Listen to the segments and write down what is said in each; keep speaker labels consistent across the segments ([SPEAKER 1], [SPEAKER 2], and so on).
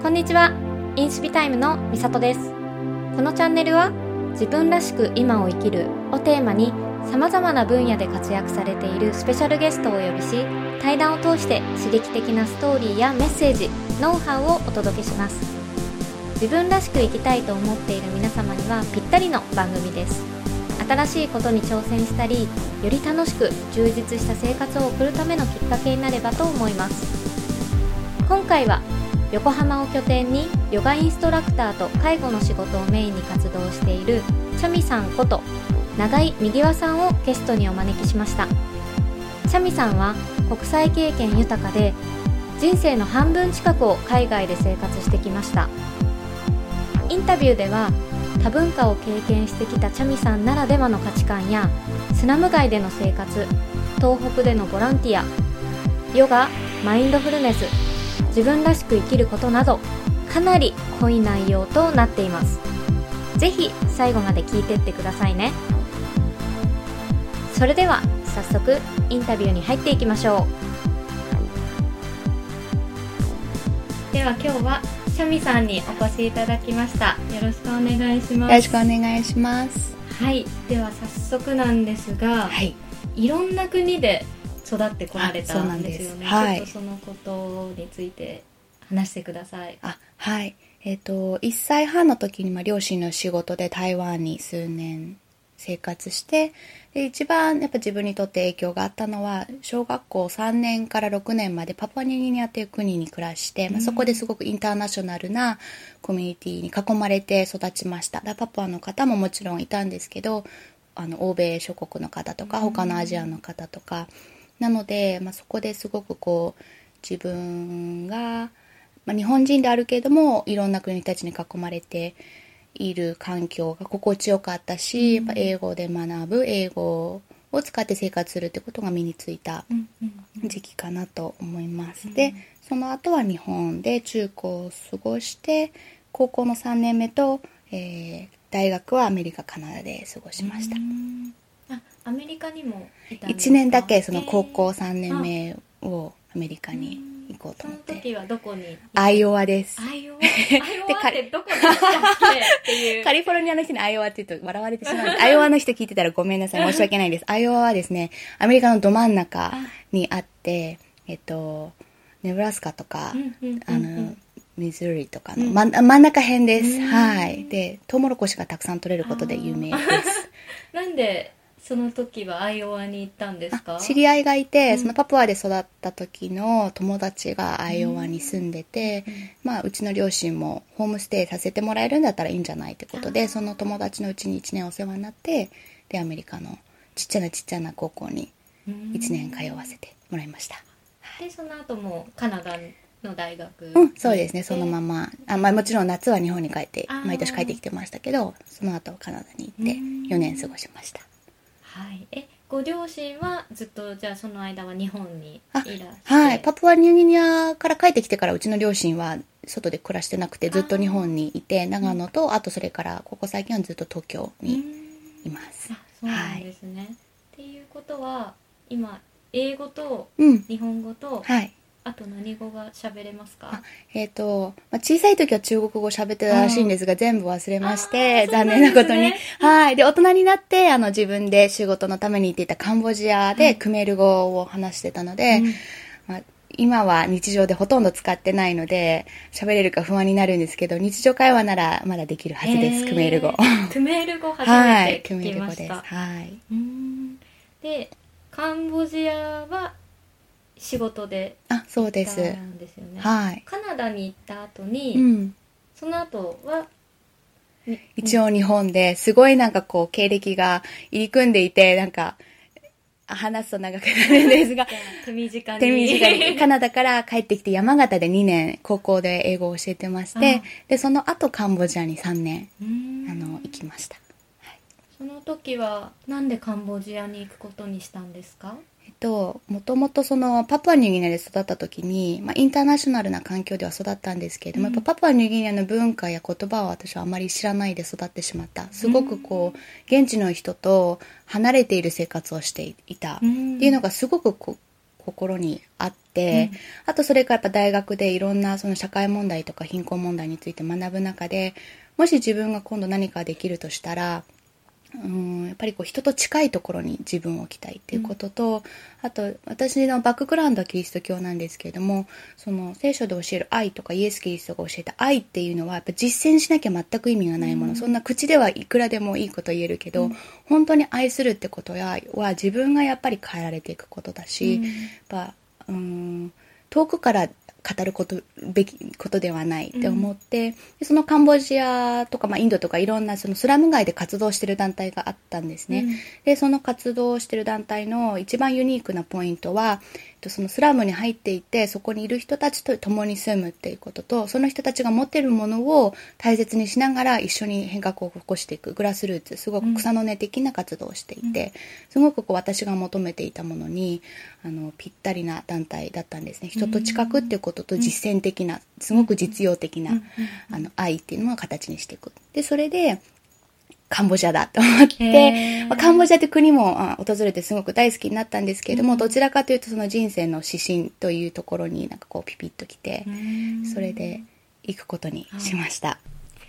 [SPEAKER 1] こんにちは。インスピタイムのみさとです。このチャンネルは自分らしく今を生きるをテーマに様々な分野で活躍されているスペシャルゲストをお呼びし対談を通して刺激的なストーリーやメッセージノウハウをお届けします。自分らしく生きたいと思っている皆様にはぴったりの番組です。新しいことに挑戦したりより楽しく充実した生活を送るためのきっかけになればと思います。今回は横浜を拠点にヨガインストラクターと介護の仕事をメインに活動しているチャミさんこと永井みぎわさんをゲストにお招きしました。チャミさんは国際経験豊かで人生の半分近くを海外で生活してきました。インタビューでは多文化を経験してきたチャミさんならではの価値観やスラム街での生活東北でのボランティアヨガマインドフルネス自分らしく生きることなどかなり濃い内容となっています。ぜひ最後まで聞いてってくださいね。それでは早速インタビューに入っていきましょう。では今日はシャミさんにお越しいただきました。よろしくお願いします。
[SPEAKER 2] よろしくお願いします。
[SPEAKER 1] はい。では早速なんですが、
[SPEAKER 2] はい。
[SPEAKER 1] いろんな国で育ってこられた
[SPEAKER 2] んで
[SPEAKER 1] すすよね。
[SPEAKER 2] はい
[SPEAKER 1] ちょっとそのことについて話してください。
[SPEAKER 2] あはい。えっ、と1歳半の時にまあ両親の仕事で台湾に数年生活してで一番やっぱ自分にとって影響があったのは小学校3年から6年までパパニューギニアという国に暮らして、まあ、そこですごくインターナショナルなコミュニティに囲まれて育ちました。だパパの方ももちろんいたんですけどあの欧米諸国の方とか他のアジアの方とか、なので、まあ、そこですごくこう自分が、まあ、日本人であるけれどもいろんな国たちに囲まれている環境が心地よかったし、やっぱ英語で学ぶ英語を使って生活するってことが身についた
[SPEAKER 1] うんうん
[SPEAKER 2] 時期かなと思います。でその後は日本で中高を過ごして高校の3年目と、えー大学はアメリカカナダで過ごしました。
[SPEAKER 1] うんあアメリカにもいたんですか
[SPEAKER 2] ？1年だけその高校
[SPEAKER 1] え
[SPEAKER 2] 3年目をアメリカに行こうと思って。
[SPEAKER 1] 時はどこに
[SPEAKER 2] アイオワです。
[SPEAKER 1] アイオワ？ってどこでしたっけ？っていう。
[SPEAKER 2] カリフォルニアの人にアイオワって言うと笑われてしまう アイオワの人聞いてたらごめんなさい。申し訳ないです。アイオワはですねアメリカのど真ん中にあってえっとネブラスカとかあのミズーリとかの、
[SPEAKER 1] うん。
[SPEAKER 2] まん真ん中辺です。
[SPEAKER 1] うん。
[SPEAKER 2] はい。でトウモロコシがたくさん取れることで有名です。
[SPEAKER 1] なんでその時はアイオワに行ったんですか？
[SPEAKER 2] あ知り合いがいて、
[SPEAKER 1] うん。
[SPEAKER 2] そのパプアで育った時の友達がアイオワに住んでて、まあ、うちの両親もホームステイさせてもらえるんだったらいいんじゃないってことでその友達のうちに1年お世話になってでアメリカのちっちゃなちっちゃな高校に
[SPEAKER 1] うん。
[SPEAKER 2] 1年通わせてもらいました。
[SPEAKER 1] でその後もカナダの大学
[SPEAKER 2] うんそうですねそのま
[SPEAKER 1] ま。
[SPEAKER 2] まあ、まあ、もちろん夏は日本に帰って毎年帰ってきてましたけどその後カナダに行って
[SPEAKER 1] うん。
[SPEAKER 2] 4年過ごしました
[SPEAKER 1] はい。えご両親はずっとじゃあその間は日本にいら
[SPEAKER 2] あ
[SPEAKER 1] して？
[SPEAKER 2] はい、パプアニューギニアから帰ってきてからうちの両親は外で暮らしてなくてずっと日本にいて長野とあとそれからここ最近はずっと東京
[SPEAKER 1] うん
[SPEAKER 2] にいます。
[SPEAKER 1] あそうなんですね、っていうことは今英語と
[SPEAKER 2] うん。
[SPEAKER 1] 日本語と、
[SPEAKER 2] はい
[SPEAKER 1] あと何語が喋れますか？
[SPEAKER 2] あえっ、と、まあ、小さい時は中国語喋ってたらしいんですが全部忘れまして
[SPEAKER 1] あー
[SPEAKER 2] 残念なことに。はい。で大人になってあの自分で仕事のために行っていたカンボジアでクメール語を話してたので、
[SPEAKER 1] うん。
[SPEAKER 2] まあ、今は日常でほとんど使ってないので喋れるか不安になるんですけど日常会話ならまだできるはずです、
[SPEAKER 1] えー。
[SPEAKER 2] クメール語。
[SPEAKER 1] クメール語初めて
[SPEAKER 2] はいクメ
[SPEAKER 1] 聞き
[SPEAKER 2] ール語です。
[SPEAKER 1] ました、
[SPEAKER 2] はい。
[SPEAKER 1] うん。でカンボジアは仕事で
[SPEAKER 2] あそうです。
[SPEAKER 1] ね。
[SPEAKER 2] はい。
[SPEAKER 1] カナダに行った後に、
[SPEAKER 2] うん。
[SPEAKER 1] その後はに
[SPEAKER 2] 一応日本ですごいなんかこう経歴が入り組んでいてなんか話すと長くなるんですが
[SPEAKER 1] 手短に。
[SPEAKER 2] 手短に。カナダから帰ってきて山形で2年高校で英語を教えてましてでその後カンボジアに3年
[SPEAKER 1] うん。
[SPEAKER 2] あの行きました。
[SPEAKER 1] その時はなんでカンボジアに行くことにしたんですか？
[SPEAKER 2] と、もともとそのパプアニューギニアで育った時に、まあ、インターナショナルな環境では育ったんですけれども、
[SPEAKER 1] うん。
[SPEAKER 2] やっぱパプアニューギニアの文化や言葉は私はあまり知らないで育ってしまった。すごくこう現地の人と離れている生活をしていた。っていうのがすごくこう心にあって、あとそれからやっぱ大学でいろんなその社会問題とか貧困問題について学ぶ中でもし自分が今度何かできるとしたらうんやっぱりこう人と近いところに自分を置きたいっていうことと、あと私のバックグラウンドはキリスト教なんですけれどもその聖書で教える愛とかイエス・キリストが教えた愛っていうのはやっぱ実践しなきゃ全く意味がないもの、そんな口ではいくらでもいいこと言えるけど、本当に愛するってことやは自分がやっぱり変えられていくことだし、やっぱうん遠くから語ることべきことではないって思って、でそのカンボジアとか、まあ、インドとかいろんなそのスラム街で活動してる団体があったんですね、でその活動してる団体の一番ユニークなポイントはえっとそのスラムに入っていてそこにいる人たちと共に住むっていうこととその人たちが持ってるものを大切にしながら一緒に変革を起こしていく。グラスルーツすごく草の根的な活動をしていて、すごくこう私が求めていたものにあのぴったりな団体だったんですね。人と近くっていうことと実践的なすごく実用的な、あの愛っていうのを形にしていく。でそれでカンボジアだと思って、まあカンボジアって国もあ訪れてすごく大好きになったんですけれども、どちらかというとその人生の指針というところになんかこうピピッときて、それで行くことにしました。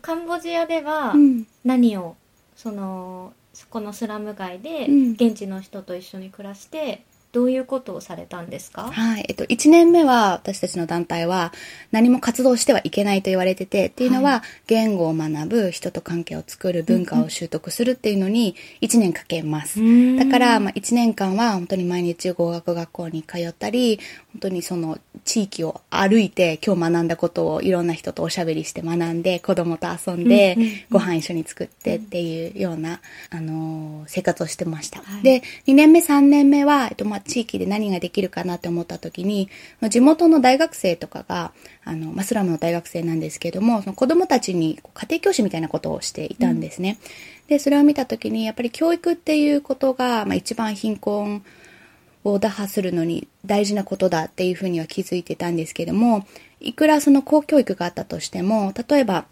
[SPEAKER 1] カンボジアでは
[SPEAKER 2] うん。
[SPEAKER 1] 何をそのそこのスラム街で
[SPEAKER 2] うん。
[SPEAKER 1] 現地の人と一緒に暮らしてどういうことをされたんですか、
[SPEAKER 2] はい。えっと、1年目は、私たちの団体は、何も活動してはいけないと言われてて、っていうのは、言語を学ぶ、人と関係を作る、文化を習得するっていうのに、1年かけます。
[SPEAKER 1] うん
[SPEAKER 2] だから、まあ、1年間は、本当に毎日語学学校に通ったり、本当にその、地域を歩いて、今日学んだことをいろんな人とおしゃべりして学んで、子供と遊んで、
[SPEAKER 1] うんうんうん
[SPEAKER 2] ご飯一緒に作ってっていうような、あのー生活をしてました。
[SPEAKER 1] はい
[SPEAKER 2] で、2年目、3年目は、えっと、まあ、地域で何ができるかなって思った時に、まあ地元の大学生とかが、あの、まあ、スラムの大学生なんですけども、その子供たちに家庭教師みたいなことをしていたんですね。で、それを見た時に、やっぱり教育っていうことが、まあ、一番貧困を打破するのに大事なことだっていうふうには気づいてたんですけども、いくらその公教育があったとしても、例えば、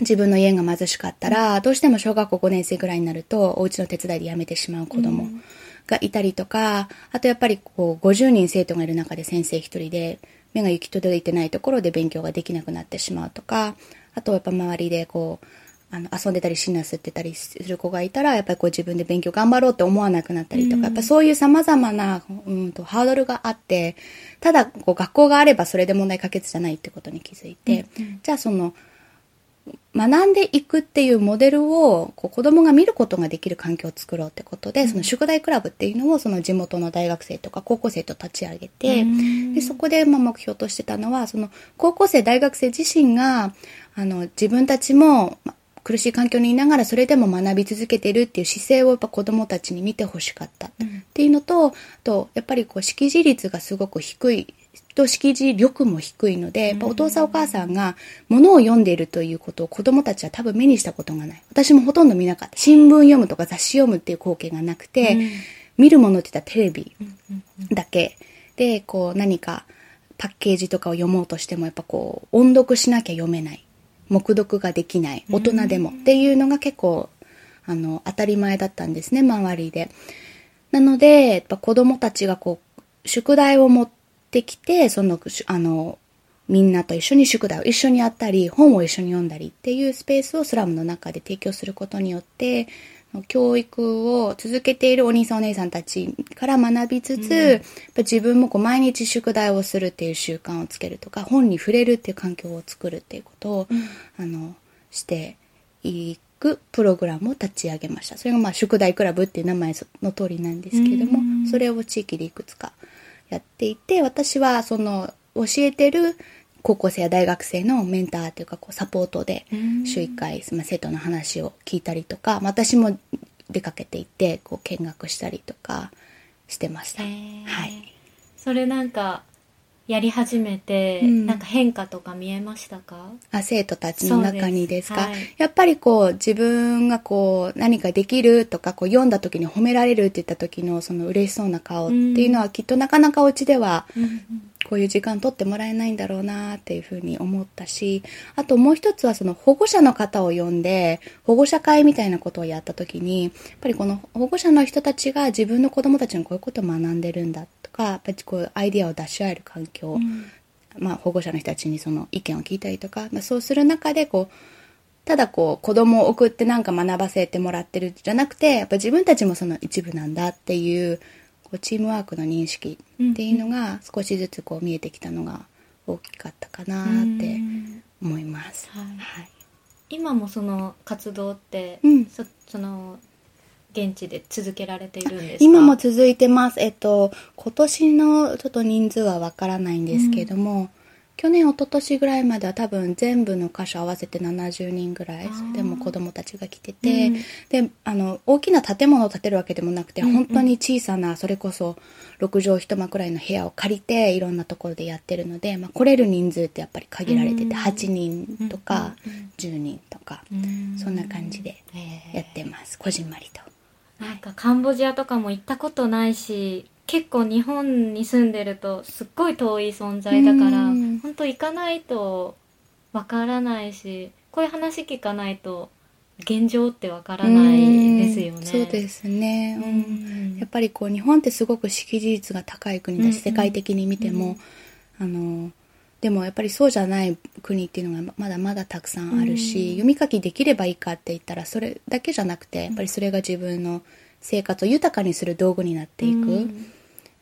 [SPEAKER 2] 自分の家が貧しかったら、どうしても小学校5年生ぐらいになると、お家の手伝いで辞めてしまう子供がいたりとか、あとやっぱりこう、50人生徒がいる中で先生一人で、目が行き届いてないところで勉強ができなくなってしまうとか、あとやっぱ周りでこう、あの遊んでたりシンナー吸ってたりする子がいたらやっぱりこう自分で勉強頑張ろうって思わなくなったりとか、やっぱそういう様々な、うん、とハードルがあってただこう学校があればそれで問題解決じゃないってことに気づいて、じゃあその学んでいくっていうモデルをこう子供が見ることができる環境を作ろうってことで、その宿題クラブっていうのをその地元の大学生とか高校生と立ち上げて、
[SPEAKER 1] うん。
[SPEAKER 2] でそこでまあ目標としてたのはその高校生大学生自身があの自分たちも、ま苦しい環境にいながらそれでも学び続けてるっていう姿勢をやっぱ子供たちに見てほしかったっていうのと、あとやっぱりこう識字率がすごく低いと識字力も低いので、やっぱお父さんお母さんが物を読んでいるということを子供たちは多分目にしたことがない。私もほとんど見なかった。新聞読むとか雑誌読むっていう光景がなくて、見るものって言ったらテレビだけで、こう何かパッケージとかを読もうとしてもやっぱこう音読しなきゃ読めない。黙読ができない。大人でも。っていうのが結構あの当たり前だったんですね、周りで。なので、やっぱ子供たちがこう、宿題を持ってきて、その、しあの、みんなと一緒に宿題を一緒にやったり、本を一緒に読んだりっていうスペースをスラムの中で提供することによって、教育を続けているお兄さんお姉さんたちから学びつつ、やっぱ自分もこう毎日宿題をするっていう習慣をつけるとか、本に触れるっていう環境を作るっていうことを、あの、していくプログラムを立ち上げました。それがまあ宿題クラブっていう名前の通りなんですけれども、
[SPEAKER 1] うん。
[SPEAKER 2] それを地域でいくつかやっていて、私はその教えてる高校生や大学生のメンターというかこうサポートで
[SPEAKER 1] うん
[SPEAKER 2] 週1回、まあ、生徒の話を聞いたりとか、まあ私も出かけていってこう見学したりとかしてました。はい。
[SPEAKER 1] それなんかやり始めて、
[SPEAKER 2] うん。
[SPEAKER 1] なんか変化とか見えましたか？
[SPEAKER 2] あ生徒たちの中にですか？
[SPEAKER 1] はい。
[SPEAKER 2] やっぱりこう自分がこう何かできるとかこう読んだ時に褒められるって言った時のその嬉しそうな顔っていうのはきっとなかなかお家ではここういう時間取ってもらえないんだろうなっていうふうに思ったし、あともう一つはその保護者の方を呼んで、保護者会みたいなことをやった時に、やっぱりこの保護者の人たちが自分の子供たちにこういうことを学んでるんだとか、やっぱりこうアイディアを出し合える環境、まあ保護者の人たちにその意見を聞いたりとか、まあ、そうする中でこう、ただこう子供を送ってなんか学ばせてもらってるじゃなくて、やっぱ自分たちもその一部なんだっていうこうチームワークの認識っていうのが少しずつこう見えてきたのが大きかったかなって思います。
[SPEAKER 1] はい。
[SPEAKER 2] はい。
[SPEAKER 1] 今もその活動って、
[SPEAKER 2] うん。
[SPEAKER 1] そその現地で続けられているんですか？
[SPEAKER 2] 今も続いてます。えっと、今年のちょっと人数はわからないんですけれども、去年、一昨年ぐらいまでは多分全部の箇所合わせて70人ぐらい、でも子供たちが来てて、
[SPEAKER 1] うん。
[SPEAKER 2] で、あの、大きな建物を建てるわけでもなくて、
[SPEAKER 1] うんうん。
[SPEAKER 2] 本当に小さな、それこそ6畳一間くらいの部屋を借りて、いろんなところでやってるので、まあ、来れる人数ってやっぱり限られて
[SPEAKER 1] うん。
[SPEAKER 2] て、8人とか
[SPEAKER 1] うんうん
[SPEAKER 2] 10人とか、
[SPEAKER 1] うん。
[SPEAKER 2] そんな感じでやってます。こじんまりと。
[SPEAKER 1] なんかカンボジアとかも行ったことないし結構日本に住んでるとすっごい遠い存在だから
[SPEAKER 2] うん。
[SPEAKER 1] 本当行かないとわからないしこういう話聞かないと現状ってわからないですよね。
[SPEAKER 2] うんそうですね。
[SPEAKER 1] う
[SPEAKER 2] うん。
[SPEAKER 1] ん
[SPEAKER 2] やっぱりこう日本ってすごく識字率が高い国だし、世界的に見ても、あのでもやっぱりそうじゃない国っていうのがまだまだたくさんあるし、
[SPEAKER 1] うん。
[SPEAKER 2] 読み書きできればいいかって言ったらそれだけじゃなくてやっぱりそれが自分の生活を豊かにする道具になっていく、
[SPEAKER 1] うん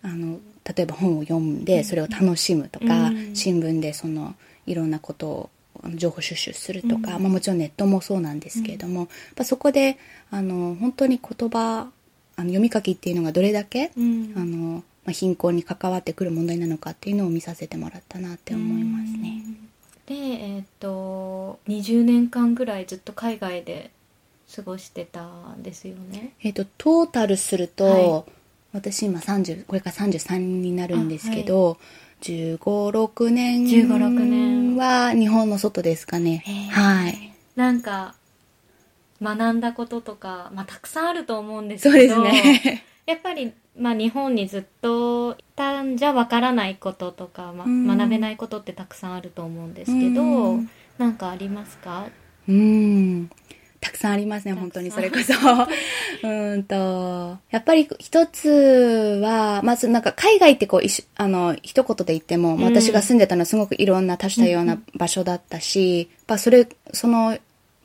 [SPEAKER 2] あの例えば本を読んでそれを楽しむとか、
[SPEAKER 1] うん。
[SPEAKER 2] 新聞でそのいろんなことを情報収集するとか、
[SPEAKER 1] うん。
[SPEAKER 2] まあ、もちろんネットもそうなんですけれども、やっぱそこであの本当に言葉あの読み書きっていうのがどれだけ、
[SPEAKER 1] うん。
[SPEAKER 2] あのまあ、貧困に関わってくる問題なのかっていうのを見させてもらったなって思いますね。
[SPEAKER 1] でえっ、と20年間ぐらいずっと海外で過ごしてたんですよね。
[SPEAKER 2] えっとトータルすると、
[SPEAKER 1] はい
[SPEAKER 2] 私今30これから33になるんですけど、15、6年
[SPEAKER 1] 15 6年
[SPEAKER 2] は日本の外ですかね。はい。
[SPEAKER 1] なんか学んだこととか、まあ、たくさんあると思うんです
[SPEAKER 2] そうです
[SPEAKER 1] けど
[SPEAKER 2] ね。
[SPEAKER 1] やっぱり、まあ、日本にずっといたんじゃわからないこととか、まあ
[SPEAKER 2] うん
[SPEAKER 1] 学べないことってたくさんあると思うんですけど、
[SPEAKER 2] うん
[SPEAKER 1] なんかありますか？
[SPEAKER 2] うん。たくさんありますね、本当にそれこそ。うーんと、やっぱり一つは、まずなんか海外ってこう、いしあの、一言で言っても、まあ
[SPEAKER 1] うん。
[SPEAKER 2] 私が住んでたのはすごくいろんな多種多様な場所だったし、やっぱそれ、その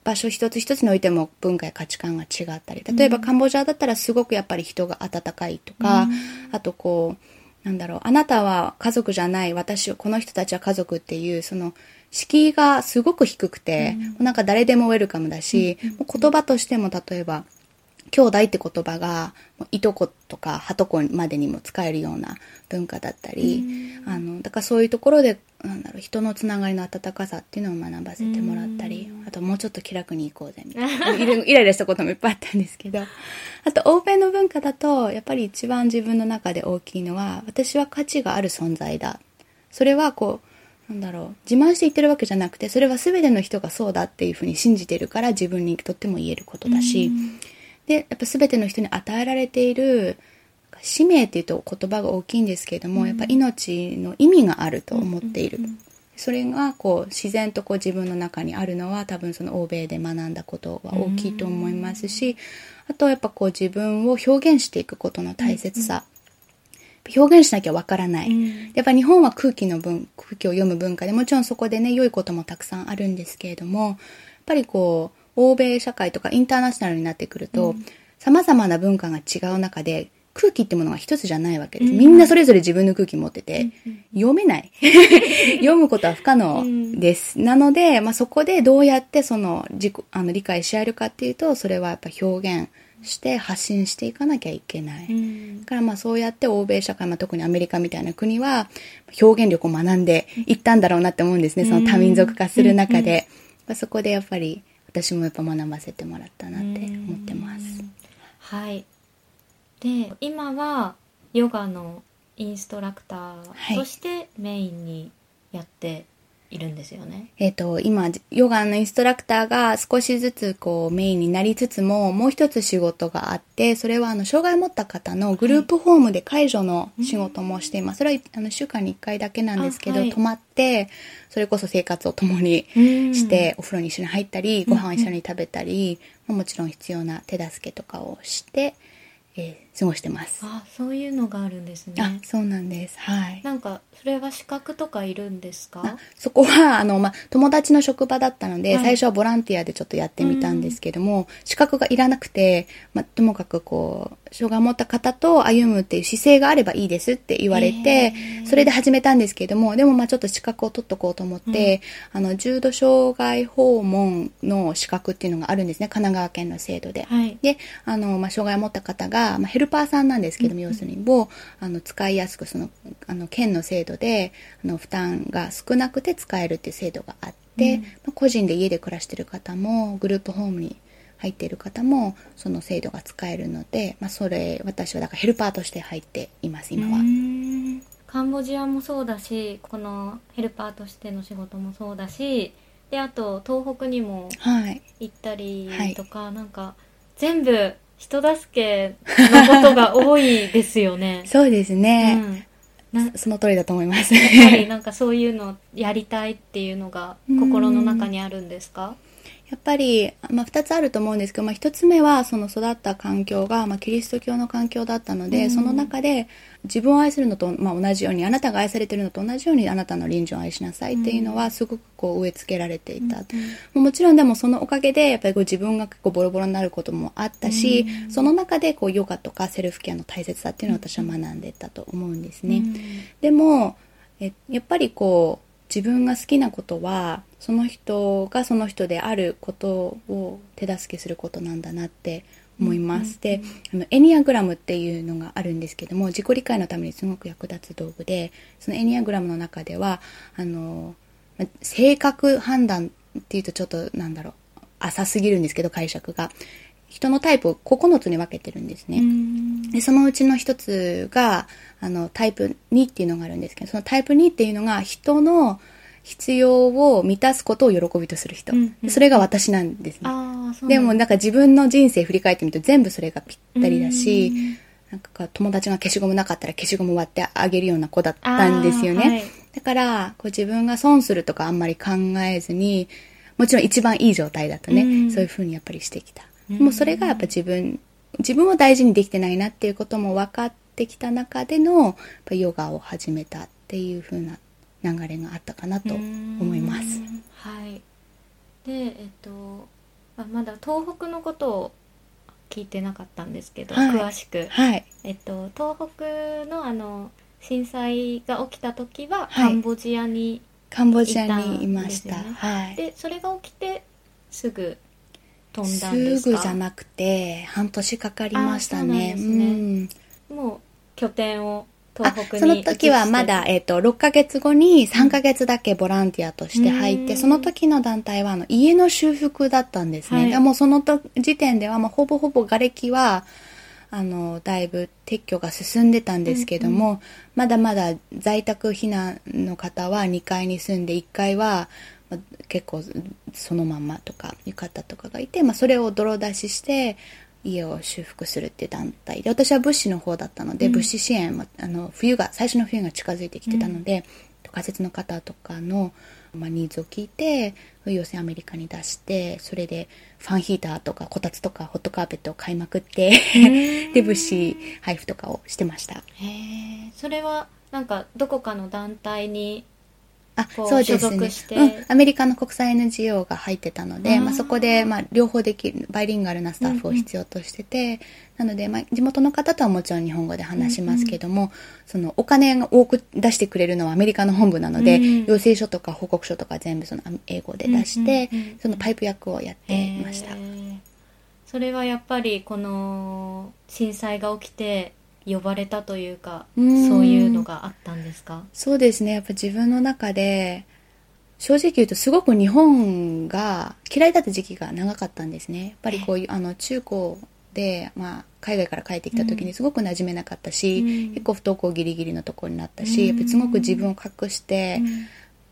[SPEAKER 2] 場所一つ一つにおいても文化や価値観が違ったり、例えばカンボジアだったらすごくやっぱり人が温かいとか、あとこう、なんだろう、あなたは家族じゃない、私、この人たちは家族っていう、その、敷居がすごく低くて、もうなんか誰でもウェルカムだし、もう言葉としても例えば、兄弟って言葉が、いとことか、はとこまでにも使えるような文化だったり、あの、だからそういうところで、なんだろう、人のつながりの温かさっていうのを学ばせてもらったり、あともうちょっと気楽に行こうぜ、みたいな。イライラしたこともいっぱいあったんですけど、あと欧米の文化だと、やっぱり一番自分の中で大きいのは、私は価値がある存在だ。それはこう、なんだろう、自慢して言ってるわけじゃなくて、それは全ての人がそうだっていうふうに信じてるから自分にとっても言えることだし、で、やっぱ全ての人に与えられている、使命っていうと言葉が大きいんですけれども、やっぱ命の意味があると思っている。それがこう自然とこう自分の中にあるのは多分その欧米で学んだことは大きいと思いますし、あとやっぱこう自分を表現していくことの大切さ。表現しなきゃわからない。
[SPEAKER 1] うん
[SPEAKER 2] やっぱ日本は空気の文、空気を読む文化でもちろんそこでね、良いこともたくさんあるんですけれども、やっぱりこう、欧米社会とかインターナショナルになってくると、様々な文化が違う中で、空気ってものが一つじゃないわけです。みんなそれぞれ自分の空気持ってて、読めない。読むことは不可能です。なので、まあ、そこでどうやってその自己あの理解し合えるかっていうと、それはやっぱ表現して発信していかなきゃいけない。
[SPEAKER 1] うん
[SPEAKER 2] だからまあそうやって欧米社会、まあ、特にアメリカみたいな国は表現力を学んでいったんだろうなって思うんですね。その多民族化する中で。まあそこでやっぱり私もやっぱ学ばせてもらったなって思ってます。
[SPEAKER 1] はいで今はヨガのインストラクターとしてメインにやっているんですよね。
[SPEAKER 2] えっ、と、今、ヨガのインストラクターが少しずつこうメインになりつつも、もう一つ仕事があって、それはあの、障害を持った方のグループホームで介助の仕事もしています。それはあの、週間に1回だけなんですけど、
[SPEAKER 1] あはい。
[SPEAKER 2] 泊まって、それこそ生活を共にして、お風呂に一緒に入ったり、ご飯を一緒に食べたり、まあもちろん必要な手助けとかをして、えー過ごしてます。
[SPEAKER 1] あ、そういうのがあるんです
[SPEAKER 2] あ
[SPEAKER 1] ね、。
[SPEAKER 2] そうなんです。はい。
[SPEAKER 1] なんか、それは資格とかいるんです
[SPEAKER 2] あ
[SPEAKER 1] か
[SPEAKER 2] そこは、あの、まあ、友達の職場だったので、
[SPEAKER 1] はい
[SPEAKER 2] 最初はボランティアでちょっとやってみたんですけども、資格がいらなくて、まあ、ともかくこう、障害を持った方と歩むっていう姿勢があればいいですって言われ
[SPEAKER 1] へ
[SPEAKER 2] て
[SPEAKER 1] ー、
[SPEAKER 2] それで始めたんですけども、でもまあちょっと資格を取っとこうと思って、あの、重度障害訪問の資格っていうのがあるんですね、神奈川県の制度で。
[SPEAKER 1] はい。
[SPEAKER 2] で、あの、まあ、障害を持った方が、まあ、ヘルパーさんなんですけども、要するに、を、あの、使いやすく、その、あの、県の制度で、あの、負担が少なくて使えるっていう制度があって、
[SPEAKER 1] うん
[SPEAKER 2] まあ、個人で家で暮らしてる方も、グループホームに入っている方も、その制度が使えるので、まあ、それ、私はだからヘルパーとして入っています、今は。
[SPEAKER 1] カンボジアもそうだしこのヘルパーとしての仕事もそうだしであと東北にも
[SPEAKER 2] はい。
[SPEAKER 1] 行ったり
[SPEAKER 2] はい
[SPEAKER 1] とか、なんか全部人助けのことが多いですよね。
[SPEAKER 2] そうですね。
[SPEAKER 1] うん、な
[SPEAKER 2] その通りだと思います。
[SPEAKER 1] やっぱりなんかそういうのやりたいっていうのが 心の中にあるんですか？
[SPEAKER 2] やっぱり、まあ、2つあると思うんですけど、まあ、1つ目はその育った環境が、まあ、キリスト教の環境だったので、
[SPEAKER 1] うん
[SPEAKER 2] その中で自分を愛するのと、まあ、同じようにあなたが愛されてるのと同じようにあなたの隣人を愛しなさいっていうのはすごくこう植え付けられていた、もちろんでもそのおかげでやっぱりこう自分が結構ボロボロになることもあったし、
[SPEAKER 1] うん
[SPEAKER 2] その中でこうヨガとかセルフケアの大切さっていうのを私は学んでたと思うんですね。
[SPEAKER 1] うん。
[SPEAKER 2] でもえやっぱりこう自分が好きなことはその人がその人であることを手助けすることなんだなって思います、であのエニアグラムっていうのがあるんですけども自己理解のためにすごく役立つ道具でそのエニアグラムの中ではあのま性格判断っていうとちょっとなんだろう浅すぎるんですけど解釈が。人のタイプを9つに分けてるんですね、
[SPEAKER 1] うん。
[SPEAKER 2] でそのうちの一つがあのタイプ2っていうのがあるんですけどそのタイプ2っていうのが人の必要を満たすことを喜びとする人、
[SPEAKER 1] うんうん。
[SPEAKER 2] でそれが私なんですね。でも
[SPEAKER 1] な
[SPEAKER 2] なんか自分の人生振り返ってみると全部それがぴったりだし
[SPEAKER 1] うん
[SPEAKER 2] なんか友達が消しゴムなかったら消しゴム割ってあげるような子だったんですよね、
[SPEAKER 1] はい。
[SPEAKER 2] だからこう自分が損するとかあんまり考えずにもちろん一番いい状態だとね、
[SPEAKER 1] うん。
[SPEAKER 2] そういう風にやっぱりしてきた、
[SPEAKER 1] うん。
[SPEAKER 2] もうそれがやっぱ自分自分を大事にできてないなっていうことも分かってきた中でのヨガを始めたっていう風な流れがあったかなと思います。
[SPEAKER 1] うんはい。でえっとあまだ東北のことを聞いてなかったんですけど、
[SPEAKER 2] はい。
[SPEAKER 1] 詳しく。
[SPEAKER 2] はい。
[SPEAKER 1] えっと東北のあの震災が起きた時は
[SPEAKER 2] はい。
[SPEAKER 1] カンボジアに、
[SPEAKER 2] カンボジアにいました。はい。
[SPEAKER 1] でそれが起きてすぐ飛んだんです
[SPEAKER 2] ぐじゃなくて半年かかりましたね。
[SPEAKER 1] ね。
[SPEAKER 2] うん。
[SPEAKER 1] もう拠点を
[SPEAKER 2] あ
[SPEAKER 1] 東北に
[SPEAKER 2] その時はまだ、えっと6ヶ月後に3ヶ月だけボランティアとして入って、
[SPEAKER 1] うん。
[SPEAKER 2] その時の団体はあの家の修復だったんですね、
[SPEAKER 1] はい。
[SPEAKER 2] でもうそのと時点ではもうほぼほぼ瓦礫はあのだいぶ撤去が進んでたんですけども、まだまだ在宅避難の方は2階に住んで1階はまあ結構そのまんまとかいう方とかがいて、まあ、それを泥出しして家を修復するっていう団体で私は物資の方だったので、
[SPEAKER 1] うん。
[SPEAKER 2] 物資支援はあの冬が最初の冬が近づいてきてたので、仮設の方とかの、まあ、ニーズを聞いて要請アメリカに出してそれでファンヒーターとかこたつとかホットカーペットを買いまくって
[SPEAKER 1] ん
[SPEAKER 2] で物資配布とかをしてました。
[SPEAKER 1] へえそれはなんかどこかの団体に
[SPEAKER 2] あそうですね。うん、アメリカの国際 NGO が入ってたのでまあ、そこで、まあ、両方できるバイリンガルなスタッフを必要としてて、なので、まあ、地元の方とはもちろん日本語で話しますけども、そのお金が多く出してくれるのはアメリカの本部なので、
[SPEAKER 1] うん。
[SPEAKER 2] 要請書とか報告書とか全部その英語で出して、
[SPEAKER 1] うんうんうん
[SPEAKER 2] そのパイプ役をやっていました、
[SPEAKER 1] へえそれはやっぱりこの震災が起きて呼ばれたというか
[SPEAKER 2] うん。
[SPEAKER 1] そういうのがあったんですか？
[SPEAKER 2] そうですね。やっぱ自分の中で正直言うとすごく日本が嫌いだった時期が長かったんですね。やっぱりこういうあの中高で、まあ、海外から帰ってきた時
[SPEAKER 1] うん。
[SPEAKER 2] にすごく馴染めなかったし、
[SPEAKER 1] うん。
[SPEAKER 2] 結構不登校ギリギリのところになったし、
[SPEAKER 1] うん
[SPEAKER 2] やっぱりすごく自分を隠して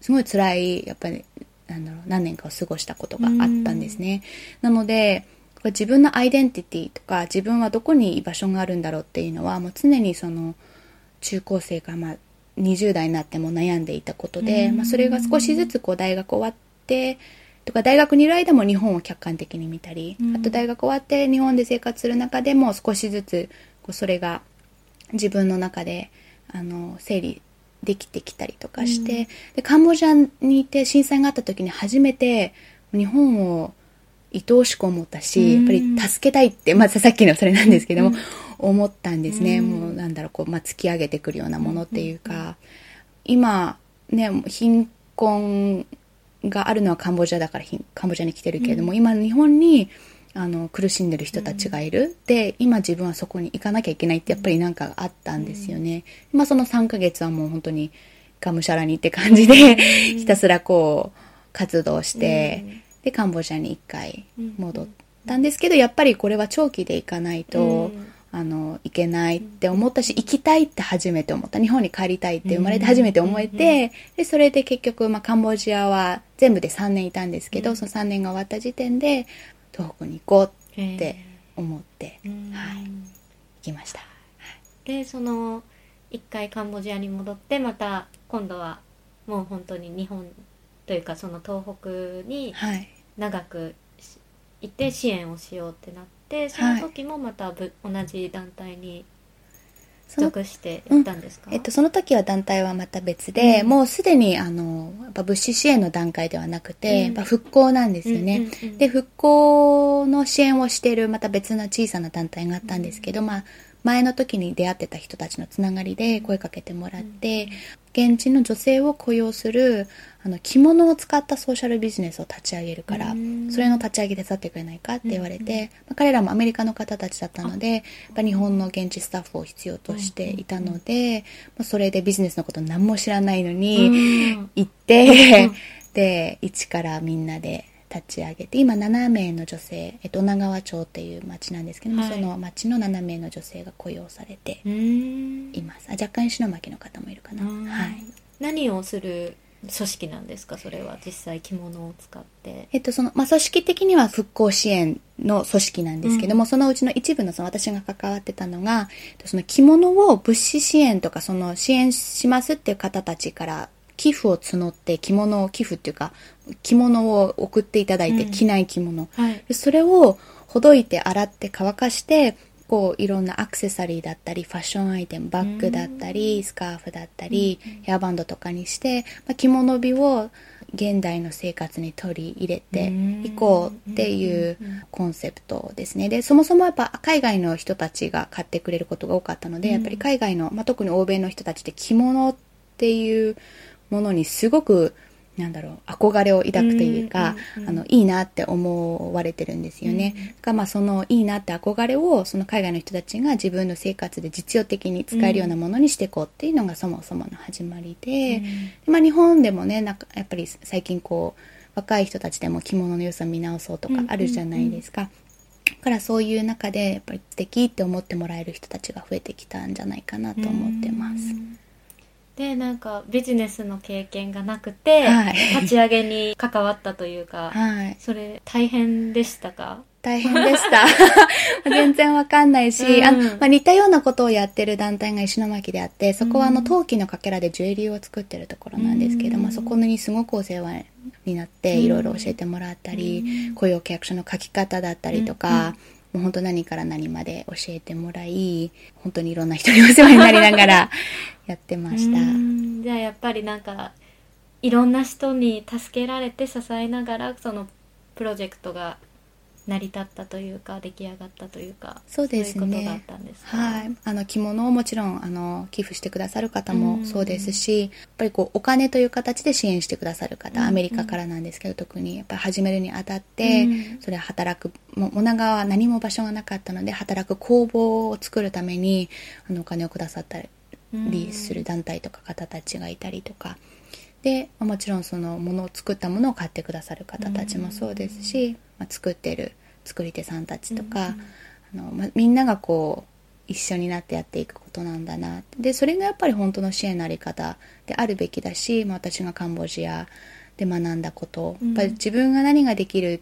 [SPEAKER 2] すごい辛いやっぱりなんだろう何年かを過ごしたことがあったんですね、なので自分のアイデンティティとか自分はどこに居場所があるんだろうっていうのはもう常にその中高生からまあ20代になっても悩んでいたことで、まあ、それが少しずつこう大学終わってとか大学にいる間も日本を客観的に見たり、あと大学終わって日本で生活する中でも少しずつこうそれが自分の中であの整理できてきたりとかして、うん、でカンボジアにいて震災があった時に初めて日本を愛おしく思ったし、やっぱり助けたいって、まずさっきのそれなんですけども、うん、思ったんですね。もうなんだろう、こう、まあ、突き上げてくるようなものっていうか、今、ね、貧困があるのはカンボジアだからカンボジアに来てるけれども、今日本にあの苦しんでる人たちがいる、うん、で今自分はそこに行かなきゃいけないってやっぱりなんかあったんですよね、うん、まあその3ヶ月はもう本当にがむしゃらにって感じで、うん、ひたすらこう活動して、でカンボジアに1回戻ったんですけどやっぱりこれは長期で行かないと、あの行けないって思ったし行きたいって初めて思った。日本に帰りたいって生まれて初めて思えて、でそれで結局、まあ、カンボジアは全部で3年いたんですけど、その3年が終わった時点で東北に行こうって思って、はい、行きました。
[SPEAKER 1] でその一回カンボジアに戻ってまた今度はもう本当に日本というかその東北に長く行って支援をしようってなって、その時もまたぶ、同じ団体に属していったんですか、
[SPEAKER 2] うん、えっと、その時は団体はまた別で、うん、もうすでにあのやっぱ物資支援の段階ではなくて、うん、やっぱ復興なんですよね、で復興の支援をしているまた別な小さな団体があったんですけど、まあ前の時に出会ってた人たちのつながりで声かけてもらって、現地の女性を雇用するあの着物を使ったソーシャルビジネスを立ち上げるからそれの立ち上げ手伝ってくれないかって言われて、まあ、彼らもアメリカの方たちだったのでやっぱ日本の現地スタッフを必要としていたので、まあ、それでビジネスのこと何も知らないのに行って で一からみんなで立ち上げて今7名の女性、えっと、女川町っていう町なんですけども、はい、その町の7名の女性が雇用されています。あ若干石巻の方もいるかな、はい、
[SPEAKER 1] 何をする組織なんですか？それは実際着物を使って。
[SPEAKER 2] えっとその、まあ、組織的には復興支援の組織なんですけども、うん、そのうちの一部のその私が関わってたのがその着物を物資支援とかその支援しますっていう方たちから寄付を募って着物を寄付っていうか着物を送っていただいて、うん、着ない着物、はい、それをほどいて洗って乾かしてこういろんなアクセサリーだったりファッションアイテムバッグだったり、スカーフだったり、ヘアバンドとかにして、まあ、着物美を現代の生活に取り入れていこうっていうコンセプトですね。で、そもそもやっぱ海外の人たちが買ってくれることが多かったので、やっぱり海外の、まあ、特に欧米の人たちって着物っていうものにすごくなんだろう憧れを抱くというか、うんうんうん、あのいいなって思われてるんですよね。が、うん、まあそのいいなって憧れをその海外の人たちが自分の生活で実用的に使えるようなものにしていこうっていうのがそもそもの始まりで、うん、まあ日本でもねなんかやっぱり最近こう若い人たちでも着物の良さ見直そうとかあるじゃないですか。うんうんうんだからそういう中でやっぱり素敵って思ってもらえる人たちが増えてきたんじゃないかなと思ってます。
[SPEAKER 1] でなんかビジネスの経験がなくて、はい、立ち上げに関わったというか、はい、それ大変でしたか？
[SPEAKER 2] 大変でした。全然わかんないし、うん、あの、まあ、似たようなことをやってる団体が石巻であって、そこはあの、陶器のかけらでジュエリーを作ってるところなんですけども、うん、そこにすごくお世話になって、いろいろ教えてもらったり、うん、雇用契約書の書き方だったりとか、もう本当何から何まで教えてもらい、本当にいろんな人にお世話になりながら やってました。
[SPEAKER 1] じゃあやっぱりなんか、いろんな人に助けられて支えながら、そのプロジェクトが成り立ったというか出来上がったというか
[SPEAKER 2] そうですね。はい。あの着物をもちろんあの寄付してくださる方もそうですし、やっぱりこうお金という形で支援してくださる方、アメリカからなんですけど特にやっぱり始めるにあたって、それ働くも女川は何も場所がなかったので働く工房を作るためにあのお金をくださったりする団体とか方たちがいたりとか。でもちろんそのものを作ったものを買ってくださる方たちもそうですし、まあ、作ってる作り手さんたちとか、うん、あのま、みんながこう一緒になってやっていくことなんだな。でそれがやっぱり本当の支援のあり方であるべきだし、まあ、私がカンボジアで学んだこと、
[SPEAKER 1] うん。
[SPEAKER 2] やっぱり自分が何ができる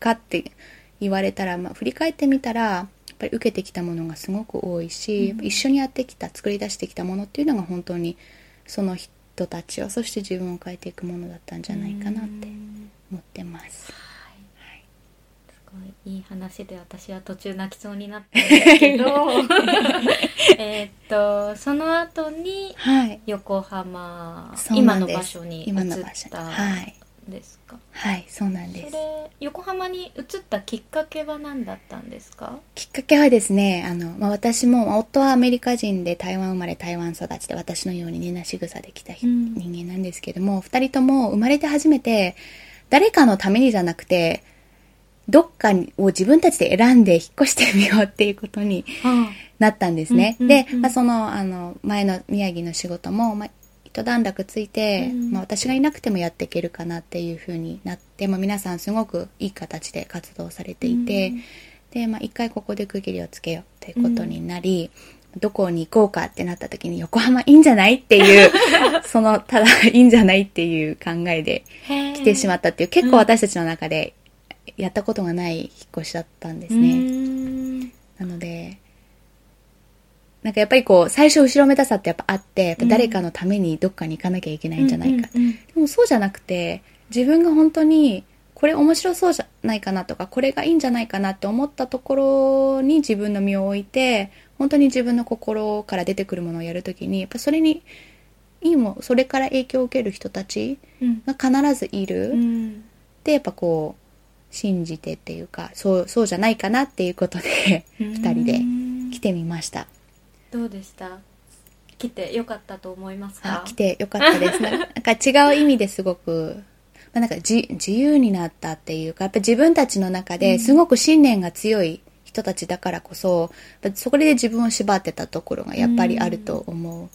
[SPEAKER 2] かって言われたら、まあ、振り返ってみたらやっぱり受けてきたものがすごく多いし、
[SPEAKER 1] うん。
[SPEAKER 2] 一緒にやってきた作り出してきたものっていうのが本当にその人たちをそして自分を変えていくものだったんじゃないかなって
[SPEAKER 1] うん
[SPEAKER 2] 思ってます。
[SPEAKER 1] ごいいい話で私は途中泣きそうになったんですけど。えーっとその後に
[SPEAKER 2] はい、
[SPEAKER 1] 横浜
[SPEAKER 2] そう
[SPEAKER 1] 今の場所に移った
[SPEAKER 2] はい
[SPEAKER 1] んですか、
[SPEAKER 2] はい、そうなんです。
[SPEAKER 1] 横浜に移ったきっかけは何だったんですか？
[SPEAKER 2] きっかけはですね、あの、まあ、私も、まあ夫はアメリカ人で台湾生まれ台湾育ちで私のようにねなし草できた人
[SPEAKER 1] うん。
[SPEAKER 2] 人間なんですけども、二人とも生まれて初めて誰かのためにじゃなくて、どっかを自分たちで選んで引っ越してみようっていうことになったんですね。
[SPEAKER 1] うんうん
[SPEAKER 2] で、
[SPEAKER 1] うん。
[SPEAKER 2] まあ、その、あの、前の宮城の仕事も、まあ、一段落ついて、
[SPEAKER 1] うん。
[SPEAKER 2] まあ、私がいなくてもやっていけるかなっていうふうになって、まあ、皆さんすごくいい形で活動されていて、
[SPEAKER 1] うん。
[SPEAKER 2] で、まあ、一回ここで区切りをつけようっていうことになり、どこに行こうかってなった時に横浜いいんじゃないっていう、その、ただいいんじゃないっていう考えで来てしま
[SPEAKER 1] っ
[SPEAKER 2] ったっていう、結構私たちの中でやったことがない引っ越しだったんですね。
[SPEAKER 1] ね
[SPEAKER 2] なので、なんかやっぱりこう、最初後ろめたさってやっぱあって、やっぱ誰かのためにどっかに行かなきゃいけないんじゃないか。でもそうじゃなくて、自分が本当に、これ面白そうじゃないかなとか、これがいいんじゃないかなって思ったところに自分の身を置いて、本当に自分の心から出てくるものをやるときに、やっぱそれに、いいもん、それから影響を受ける人たち
[SPEAKER 1] うん
[SPEAKER 2] が必ずいる。
[SPEAKER 1] うん
[SPEAKER 2] で、やっぱこう、信じてっていうか、そう、そうじゃないかなっていうことで、二人で来てみました。
[SPEAKER 1] どうでした？来てよかったと思いますか？
[SPEAKER 2] あ、来てよかったです。なんか違う意味ですごく、まあ、なんかじ自由になったっていうか、やっぱ自分たちの中ですごく信念が強い人たちだからこそ、そこで自分を縛ってたところがやっぱりあると思う。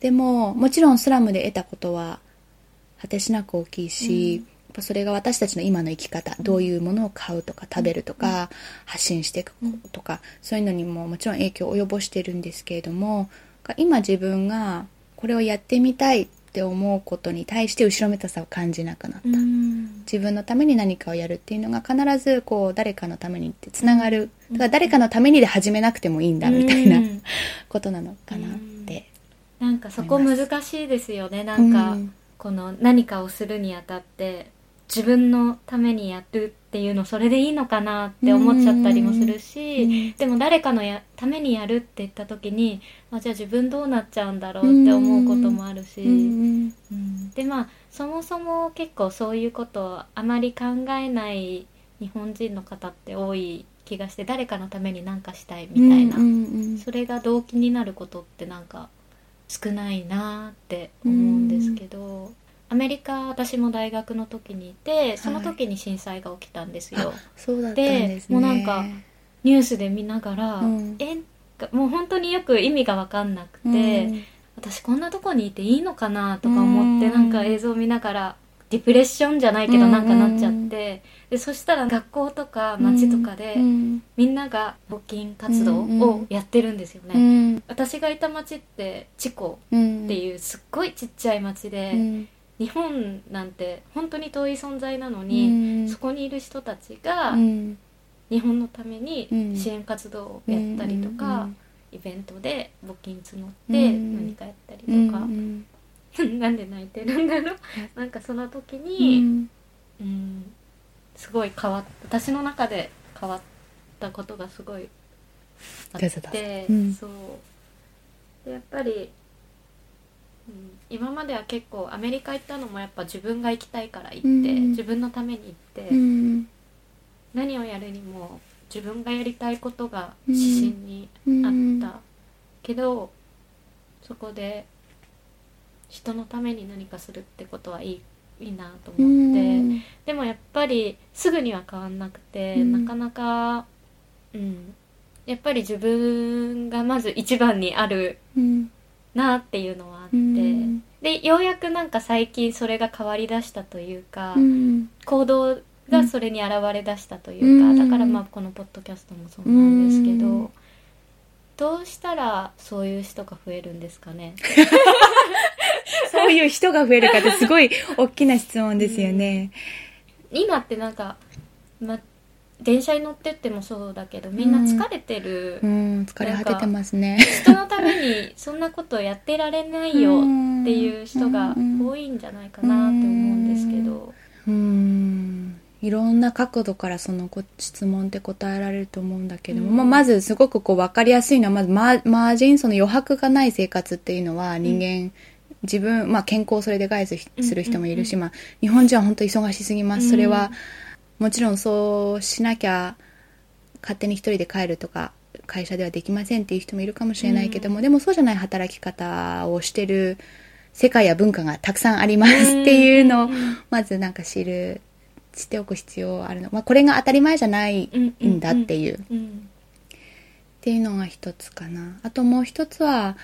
[SPEAKER 2] でも、もちろんスラムで得たことは果てしなく大きいし、
[SPEAKER 1] うん
[SPEAKER 2] ぱそれが私たちの今の生き方、どういうものを買うとか食べるとか、発信していくとか、そういうのにももちろん影響を及ぼしてるんですけれども、今自分がこれをやってみたいって思うことに対して後ろめたさを感じなくなった。
[SPEAKER 1] うん。
[SPEAKER 2] 自分のために何かをやるっていうのが必ずこう誰かのためにってつながる。だから誰かのためにで始めなくてもいいんだみたいな
[SPEAKER 1] うん。
[SPEAKER 2] ことなのかなって。
[SPEAKER 1] なんかそこ難しいですよね。なんか、
[SPEAKER 2] うん。
[SPEAKER 1] この何かをするにあたって自分のためにやるっていうのそれでいいのかなって思っちゃったりもするし、
[SPEAKER 2] うん
[SPEAKER 1] でも誰かのやためにやるって言った時にあじゃあ自分どうなっちゃうんだろうって思うこともあるし、
[SPEAKER 2] うん
[SPEAKER 1] うんでまあそもそも結構そういうことをあまり考えない日本人の方って多い気がして誰かのために何かしたいみたいな、それが動機になることってなんか少ないなって思うんですけど、アメリカ私も大学の時にいてその時に震災が起きたんですよ、
[SPEAKER 2] そうだったんですね。
[SPEAKER 1] でもうなんかニュースで見ながら、
[SPEAKER 2] うん。
[SPEAKER 1] え？もう本当によく意味が分かんなくて、
[SPEAKER 2] うん。
[SPEAKER 1] 私こんなとこにいていいのかなとか思って、
[SPEAKER 2] うん。
[SPEAKER 1] なんか映像見ながらディプレッションじゃないけど
[SPEAKER 2] うん。
[SPEAKER 1] なんかなっちゃって、でそしたら学校とか街とかで、
[SPEAKER 2] うん。
[SPEAKER 1] みんなが募金活動をやってるんですよね、
[SPEAKER 2] うん。
[SPEAKER 1] 私がいた町ってチコ
[SPEAKER 2] うん
[SPEAKER 1] っていうすっごいちっちゃい町で、
[SPEAKER 2] うん
[SPEAKER 1] 日本なんて本当に遠い存在なの
[SPEAKER 2] う
[SPEAKER 1] に、
[SPEAKER 2] ん。
[SPEAKER 1] そこにいる人たちが
[SPEAKER 2] うん。
[SPEAKER 1] 日本のために
[SPEAKER 2] うん。
[SPEAKER 1] 支援活動をやったりとか、
[SPEAKER 2] うん
[SPEAKER 1] イベントで募金募って
[SPEAKER 2] うん
[SPEAKER 1] 何かやったり
[SPEAKER 2] うん
[SPEAKER 1] とか、
[SPEAKER 2] うん。
[SPEAKER 1] なんで泣いてるんだろう。なんかその時
[SPEAKER 2] う
[SPEAKER 1] に、
[SPEAKER 2] ん。
[SPEAKER 1] うんすごい変わっ私の中で変わったことがすごいあって、
[SPEAKER 2] うん。
[SPEAKER 1] そう。でやっぱり、うん、今までは結構アメリカ行ったのもやっぱ自分が行きたいから行って、
[SPEAKER 2] うん。
[SPEAKER 1] 自分のために行って、
[SPEAKER 2] うん。
[SPEAKER 1] 何をやるにも自分がやりたいことが指針に
[SPEAKER 2] うん。
[SPEAKER 1] あった、けどそこで人のために何かするってことはいいいいなと
[SPEAKER 2] う
[SPEAKER 1] 思って、
[SPEAKER 2] ん。
[SPEAKER 1] でもやっぱりすぐには変わんなくて、
[SPEAKER 2] うん。
[SPEAKER 1] なかなかうん。やっぱり自分がまず一番にある
[SPEAKER 2] うん
[SPEAKER 1] なっていうのはあって、
[SPEAKER 2] うん。
[SPEAKER 1] でようやくなんか最近それが変わりだしたというか、
[SPEAKER 2] うん。
[SPEAKER 1] 行動がそれに現れだしたというか、
[SPEAKER 2] うん。
[SPEAKER 1] だからまあこのポッドキャストもそうなんですけど、
[SPEAKER 2] うん。
[SPEAKER 1] どうしたらそういう人が増えるんですかね？
[SPEAKER 2] そういう人が増えるかってすごい大きな質問ですよね。
[SPEAKER 1] 今ってなんか、ま、電車に乗ってってもそうだけどみんな疲れてる、
[SPEAKER 2] うん、疲れ果ててますね。
[SPEAKER 1] 人のためにそんなことやってられないよっていう人が多いんじゃないかなって思うんですけど。
[SPEAKER 2] うん。いろんな角度からそのこ質問って答えられると思うんだけども、まあ、まずすごくこう分かりやすいのは、まずマーマージン、その余白がない生活っていうのは人間、自分、まあ健康それで害すする人もいるし、まあ日本人は本当忙しすぎます。それは、もちろんそうしなきゃ勝手に一人で帰るとか会社ではできませんっていう人もいるかもしれないけども、でもそうじゃない働き方をしてる世界や文化がたくさんありますっていうのをまずなんか知る知っておく必要あるの、まあ、これが当たり前じゃないんだっていう、っ
[SPEAKER 1] うん。
[SPEAKER 2] ていうのが一つかな。あともう一つは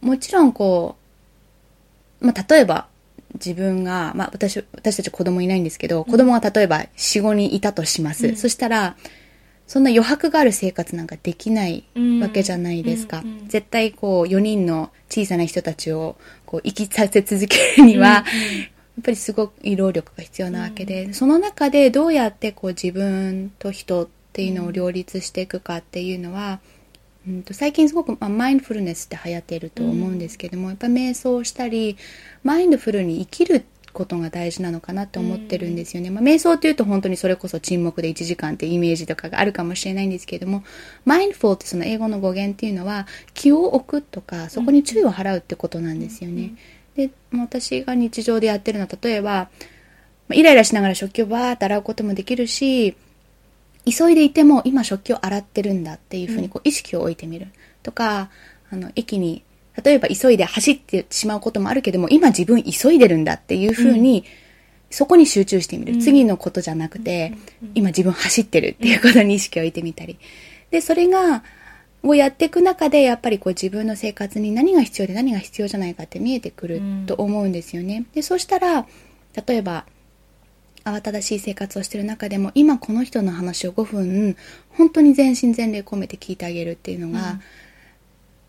[SPEAKER 2] もちろんこう、まあ、例えば自分が、まあ、私私たち子供いないんですけど、子供が例えば45人いたとします、
[SPEAKER 1] うん。
[SPEAKER 2] そしたらそんな余白がある生活なんかできないわけじゃないですか、
[SPEAKER 1] うん。うん。
[SPEAKER 2] 絶対こう4人の小さな人たちをこう生きさせ続けるには、やっぱりすごい労力が必要なわけで、その中でどうやってこう自分と人っていうのを両立していくかっていうのは、うん、と最近すごく、まあ、マインドフルネスって流行っていると思うんですけども、やっぱ瞑想したりマインドフルに生きることが大事なのかなって思ってるんですよね、まあ、瞑想っていうと本当にそれこそ沈黙で1時間ってイメージとかがあるかもしれないんですけれどもマインドフルってその英語の語源っていうのは気を置くとかそこに注意を払うってことなんですよね、でもう私が日常でやってるのは例えば、まあイライラしながら食器をバーって洗うこともできるし急いでいても今食器を洗ってるんだっていうふうにこう意識を置いてみるとかあの駅に例えば急いで走ってしまうこともあるけども今自分急いでるんだっていうふうに、そこに集中してみる、次のことじゃなくて、今自分走ってるっていうことに意識を置いてみたり。でそれがをやっていく中でやっぱりこう自分の生活に何が必要で何が必要じゃないかって見えてくると思うんですよね。でそうしたら例えば慌ただしい生活をしている中でも今この人の話を5分本当に全身全霊込めて聞いてあげるっていうのが、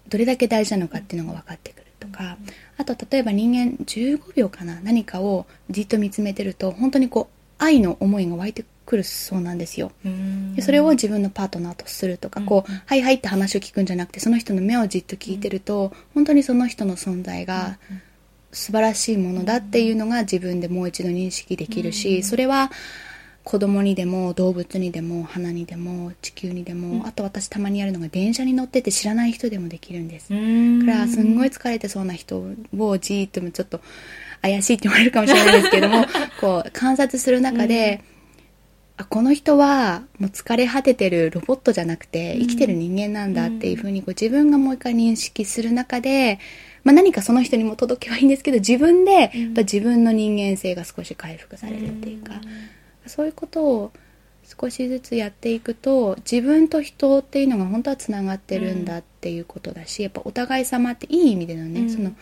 [SPEAKER 2] どれだけ大事なのかっていうのが分かってくるとか、あと例えば人間15秒かな何かをじっと見つめてると本当にこう愛の思いが湧いてくるそうなんですよ。
[SPEAKER 1] うん。
[SPEAKER 2] でそれを自分のパートナーとするとか、こう、はいはいって話を聞くんじゃなくて、その人の目をじっと聞いてると、本当にその人の存在が素晴らしいものだっていうのが自分でもう一度認識できるし、それは子供にでも動物にでも花にでも地球にでも、あと私たまにやるのが電車に乗ってて知らない人でもできるんです。
[SPEAKER 1] うん。
[SPEAKER 2] だからすんごい疲れてそうな人をじーっともちょっと怪しいって言われるかもしれないですけども こう観察する中で、あこの人はもう疲れ果ててるロボットじゃなくて生きてる人間なんだっていうふうにこう自分がもう一回認識する中で、まあ、何かその人にも届けばいいんですけど自分でやっぱ自分の人間性が少し回復されるっていうか、そういうことを少しずつやっていくと自分と人っていうのが本当はつながってるんだっていうことだし、やっぱお互い様っていい意味でのね、
[SPEAKER 1] うん。
[SPEAKER 2] その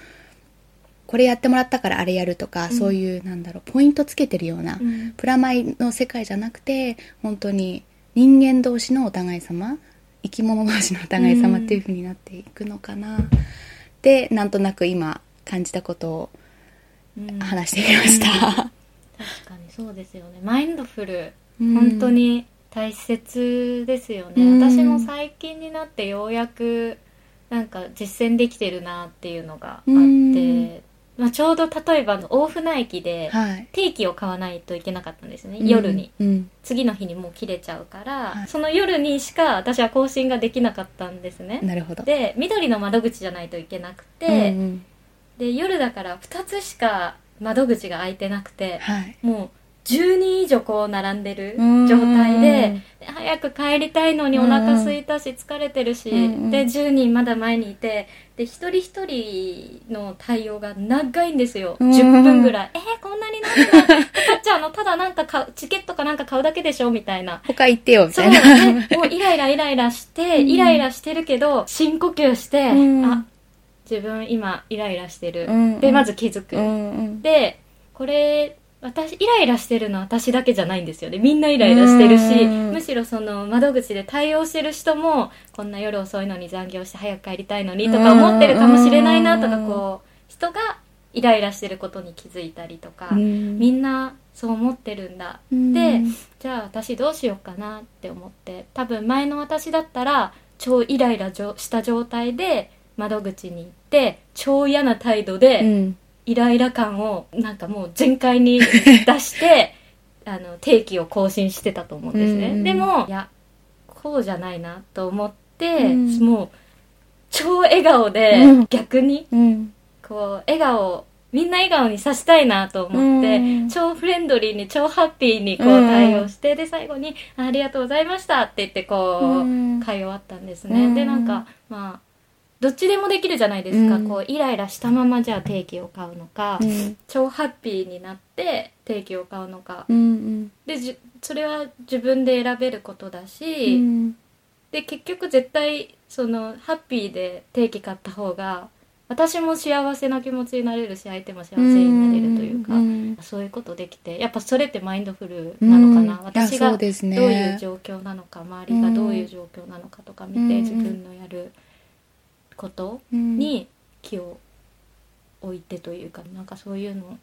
[SPEAKER 2] これやってもらったからあれやるとか、そういうなんだろうポイントつけてるような、
[SPEAKER 1] ん。
[SPEAKER 2] プラマイの世界じゃなくて本当に人間同士のお互い様生き物同士のお互い様っていう風になっていくのかな、でなんとなく今感じたことを
[SPEAKER 1] うん。
[SPEAKER 2] 話してみました、
[SPEAKER 1] 確かにそうですよね。マインドフル
[SPEAKER 2] うん。
[SPEAKER 1] 本当に大切ですよね、
[SPEAKER 2] うん。
[SPEAKER 1] 私も最近になってようやくなんか実践できてるなっていうのがあって、
[SPEAKER 2] うん
[SPEAKER 1] まあ、ちょうど例えばあの大船駅で
[SPEAKER 2] はい。
[SPEAKER 1] 定期を買わないといけなかったんですね、
[SPEAKER 2] うん
[SPEAKER 1] 夜に。
[SPEAKER 2] うん。
[SPEAKER 1] 次の日にもう切れちゃうから、
[SPEAKER 2] はい。
[SPEAKER 1] その夜にしか私は更新ができなかったんですね。
[SPEAKER 2] なるほど。
[SPEAKER 1] で緑の窓口じゃないといけなくて、
[SPEAKER 2] うんうん
[SPEAKER 1] で夜だから2つしか窓口が開いてなくて
[SPEAKER 2] はい。
[SPEAKER 1] もう10人以上こう並んでる
[SPEAKER 2] うん。
[SPEAKER 1] 状態でで早く帰りたいのにお腹空いたし疲れてるし、
[SPEAKER 2] うん
[SPEAKER 1] で10人まだ前にいてで一人一人の対応が長いんですよ、
[SPEAKER 2] うん。
[SPEAKER 1] 10分ぐらい「えー、こんなになんでかかっちゃうのただなんか買うチケットかなんか買うだけでしょ」みたいな。
[SPEAKER 2] 他行ってよみ
[SPEAKER 1] そう
[SPEAKER 2] たいな。
[SPEAKER 1] ね、もうイライライライラして、
[SPEAKER 2] うん。
[SPEAKER 1] イライラしてるけど深呼吸して、
[SPEAKER 2] うん。
[SPEAKER 1] あ自分今イライラしてる、
[SPEAKER 2] うん。
[SPEAKER 1] でまず気づく、
[SPEAKER 2] うんうん。
[SPEAKER 1] でこれ私イライラしてるのは私だけじゃないんですよね。みんなイライラしてるし
[SPEAKER 2] うん。
[SPEAKER 1] むしろその窓口で対応してる人もこんな夜遅いのに残業して早く帰りたいのにとか思ってるかもしれないなとか
[SPEAKER 2] うん。
[SPEAKER 1] こう人がイライラしてることに気づいたりとか
[SPEAKER 2] うん。
[SPEAKER 1] みんなそう思ってるんだ。
[SPEAKER 2] うん。
[SPEAKER 1] でじゃあ私どうしようかなって思って多分前の私だったら超イライラした状態で窓口に行って超嫌な態度で、
[SPEAKER 2] うん
[SPEAKER 1] イライラ感をなんかもう全開に出して あの定期を更新してたと思うんですね、
[SPEAKER 2] うん
[SPEAKER 1] でもいやこうじゃないなと思って、
[SPEAKER 2] うん。
[SPEAKER 1] もう超笑顔で
[SPEAKER 2] うん。
[SPEAKER 1] 逆に
[SPEAKER 2] うん。
[SPEAKER 1] こう笑顔みんな笑顔にさせたいなと思って、
[SPEAKER 2] うん。
[SPEAKER 1] 超フレンドリーに超ハッピーにこう
[SPEAKER 2] うん
[SPEAKER 1] 対応して、で最後に「ありがとうございました」って言ってこう、
[SPEAKER 2] うん。
[SPEAKER 1] 会終わったんですね、
[SPEAKER 2] うん。
[SPEAKER 1] でなんかまあどっちでもできるじゃないですか、
[SPEAKER 2] うん。
[SPEAKER 1] こうイライラしたままじゃあ定期を買うのか、
[SPEAKER 2] うん。
[SPEAKER 1] 超ハッピーになって定期を買うのか、
[SPEAKER 2] うん
[SPEAKER 1] でじそれは自分で選べることだ
[SPEAKER 2] う
[SPEAKER 1] し、
[SPEAKER 2] ん。
[SPEAKER 1] で結局絶対そのハッピーで定期買った方が私も幸せな気持ちになれるし相手も幸せになれるというか、
[SPEAKER 2] ん
[SPEAKER 1] そういうことできてやっぱそれってマインドフルなのかな、
[SPEAKER 2] うん。
[SPEAKER 1] 私がどう
[SPEAKER 2] いう
[SPEAKER 1] 状況なのか周りがどういう状況なのかとか見て、
[SPEAKER 2] うん。
[SPEAKER 1] 自分のやること
[SPEAKER 2] うん。
[SPEAKER 1] に気を置いてというかなんかそういうの、うん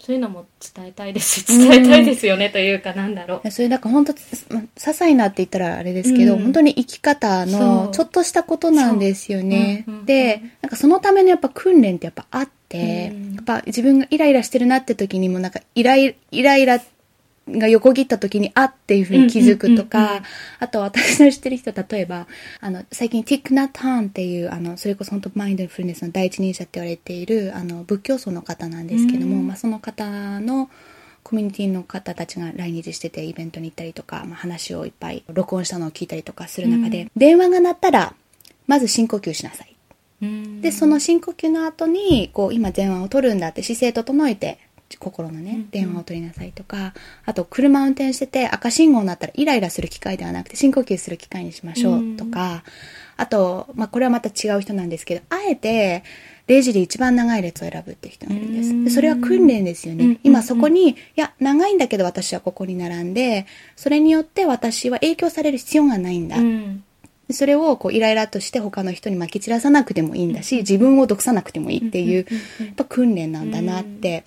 [SPEAKER 1] そういうのも伝えたいです。し 伝えたいですよね、というかなんだろう。
[SPEAKER 2] それなんか本当ま些細なって言ったらあれですけど、
[SPEAKER 1] うん。
[SPEAKER 2] 本当に生き方のちょっとしたことなんですよね。で、なんかそのためのやっぱ訓練ってやっぱあって、
[SPEAKER 1] うん。
[SPEAKER 2] やっぱ自分がイライラしてるなって時にもなんかイライイライラが横切った時にあっていうふうに気づくとか、あと私の知ってる人、例えば、あの、最近ティックナターンっていう、あの、それこそ本当マインドフルネスの第一人者って言われている、あの、仏教僧の方なんですけども、
[SPEAKER 1] うん。
[SPEAKER 2] まあその方の、コミュニティの方たちが来日しててイベントに行ったりとか、まあ、話をいっぱい録音したのを聞いたりとかする中で、
[SPEAKER 1] うん。
[SPEAKER 2] 電話が鳴ったら、まず深呼吸しなさい。
[SPEAKER 1] うん。
[SPEAKER 2] で、その深呼吸の後に、こう、今電話を取るんだって姿勢整えて、心のね
[SPEAKER 1] うん、
[SPEAKER 2] 電話を取りなさいとか、あと、車運転してて赤信号になったらイライラする機会ではなくて深呼吸する機会にしましょうとか、あと、まあ、これはまた違う人なんですけど、あえて、レジで一番長い列を選ぶっていう人がいるんで
[SPEAKER 1] うん。
[SPEAKER 2] す。でそれは訓練ですよ
[SPEAKER 1] うんうんうん。
[SPEAKER 2] ね今そこに、いや、長いんだけど私はここに並んで、それによって私は影響される必要がないんだ。
[SPEAKER 1] うん。
[SPEAKER 2] でそれをこうイライラとして他の人に撒き散らさなくてもいいんだし、自分を毒さなくてもいいっていう、やっぱ訓練なんだなって、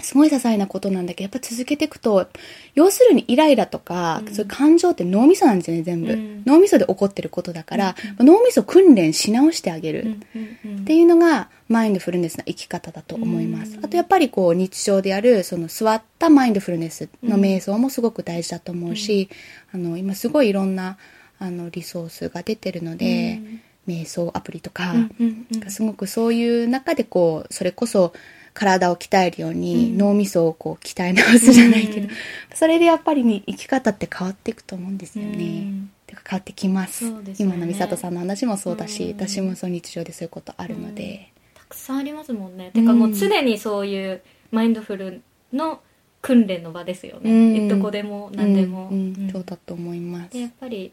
[SPEAKER 2] すごい些細なことなんだけど、やっぱ続けていくと、要するにイライラとか、
[SPEAKER 1] うん。
[SPEAKER 2] そういう感情って脳みそなんですよね、全部。
[SPEAKER 1] うん。
[SPEAKER 2] 脳みそで起こってることだから、脳みそ訓練し直してあげる。
[SPEAKER 1] うんうんうん。
[SPEAKER 2] っていうのがマインドフルネスの生き方だと思います。
[SPEAKER 1] うん。
[SPEAKER 2] あとやっぱりこう日常でやるその座ったマインドフルネスの瞑想もすごく大事だと思うし、あの今すごいいろんなあのリソースが出てるので、瞑想アプリとか、
[SPEAKER 1] うんうんうん。
[SPEAKER 2] すごくそういう中でこうそれこそ体を鍛えるように
[SPEAKER 1] うん。
[SPEAKER 2] 脳みそをこう鍛え直すじゃないけど、
[SPEAKER 1] うん。
[SPEAKER 2] それでやっぱりに生き方って変わっていくと思うんですよね。
[SPEAKER 1] うん。
[SPEAKER 2] てか変わってきます。
[SPEAKER 1] ね。
[SPEAKER 2] 今の美里さんの話もそうだし、
[SPEAKER 1] うん。
[SPEAKER 2] 私もそう日常でそういうことあるので、
[SPEAKER 1] たくさんありますもんね。てかもう常にそういうマインドフルの訓練の場ですよね、
[SPEAKER 2] うん。
[SPEAKER 1] どこでも何でも、
[SPEAKER 2] うん。そうだと思います。
[SPEAKER 1] でやっぱり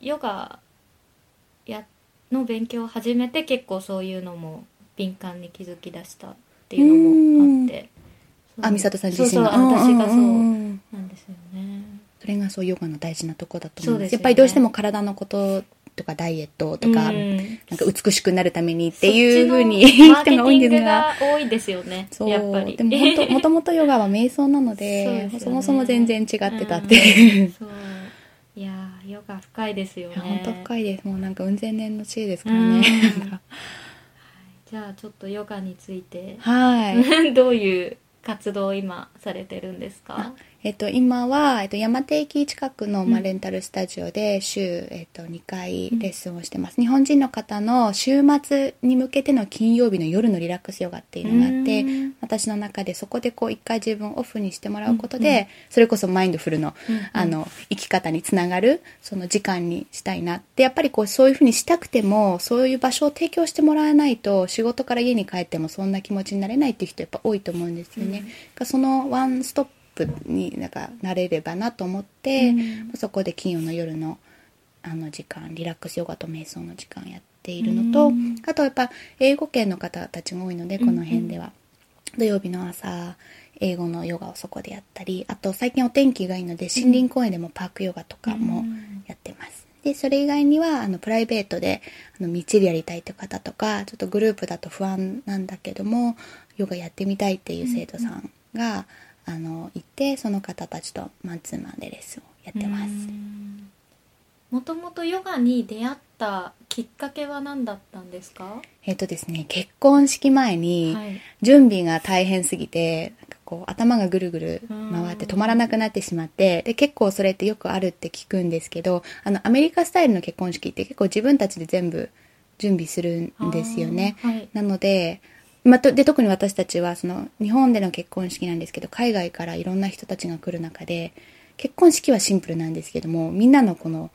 [SPEAKER 1] ヨガやの勉強を始めて結構そういうのも敏感に気づき出したっていうのもあって。
[SPEAKER 2] あ美里さん自身が。
[SPEAKER 1] そう私がそう
[SPEAKER 2] うんうんうん
[SPEAKER 1] なんですよね。
[SPEAKER 2] それがそうヨガの大事なとこだと思
[SPEAKER 1] うですよ。ね。
[SPEAKER 2] やっぱりどうしても体のこととかダイエットとか、
[SPEAKER 1] うん。
[SPEAKER 2] なんか美しくなるためにっていうふうに人が多いんですが。
[SPEAKER 1] が多いですよね。
[SPEAKER 2] そう。
[SPEAKER 1] やっぱり。
[SPEAKER 2] でも本当もともとヨガは瞑想なので
[SPEAKER 1] ね。
[SPEAKER 2] そもそも全然違ってたっていう、
[SPEAKER 1] うん。そう。いやーヨガ深いですよね。
[SPEAKER 2] 本当深いです。もうなんか雲仙年の知恵ですから
[SPEAKER 1] うん。
[SPEAKER 2] ね、
[SPEAKER 1] じゃあちょっとヨガについて。
[SPEAKER 2] はい。
[SPEAKER 1] どういう活動を今されてるんですか？
[SPEAKER 2] えっと、今は、えっと、山手駅近くの、まあ、
[SPEAKER 1] うん。
[SPEAKER 2] レンタルスタジオで週、えっと、2回レッスンをしてます。日本人の方の週末に向けての金曜日の夜のリラックスヨガっていうのがあって
[SPEAKER 1] うん、
[SPEAKER 2] 私の中でそこでこう一回自分をオフにしてもらうこと
[SPEAKER 1] うん。
[SPEAKER 2] で、それこそマインドフルの、
[SPEAKER 1] うん。うん。
[SPEAKER 2] あの、生き方につながる、その時間にしたいなって、やっぱりこうそういうふうにしたくても、そういう場所を提供してもらわないと、仕事から家に帰ってもそんな気持ちになれないっていう人やっぱ多いと思うんですよね。
[SPEAKER 1] うん。
[SPEAKER 2] そのワンストップになんかなれればなと思って、
[SPEAKER 1] うん。
[SPEAKER 2] そこで金曜の夜のあの時間リラックスヨガと瞑想の時間やっているのと、
[SPEAKER 1] うん。
[SPEAKER 2] あとやっぱ英語圏の方たちが多いのでこの辺では、土曜日の朝、英語のヨガをそこでやったり、あと最近お天気がいいので森林公園でもパークヨガとかもやってます。で、それ以外には、あの、プライベートで、あの、みっちりやりたいという方とか、ちょっとグループだと不安なんだけども、ヨガやってみたいっていう生徒さんが、あの、いて、その方たちとマンツーマンでレッスンをやってます。
[SPEAKER 1] もともとヨガに出会ったきっかけは何だったんですか？
[SPEAKER 2] えっ、とですね、結婚式前に
[SPEAKER 1] はい。
[SPEAKER 2] 準備が大変すぎて、なんかこう頭がぐるぐる回って止まらなくなってしまって、で、結構それってよくあるって聞くんですけど、あの、アメリカスタイルの結婚式って結構自分たちで全部準備するんですよね。
[SPEAKER 1] はい。
[SPEAKER 2] なので、まあ、とで特に私たちはその日本での結婚式なんですけど海外からいろんな人たちが来る中で結婚式はシンプルなんですけどもみんなのこの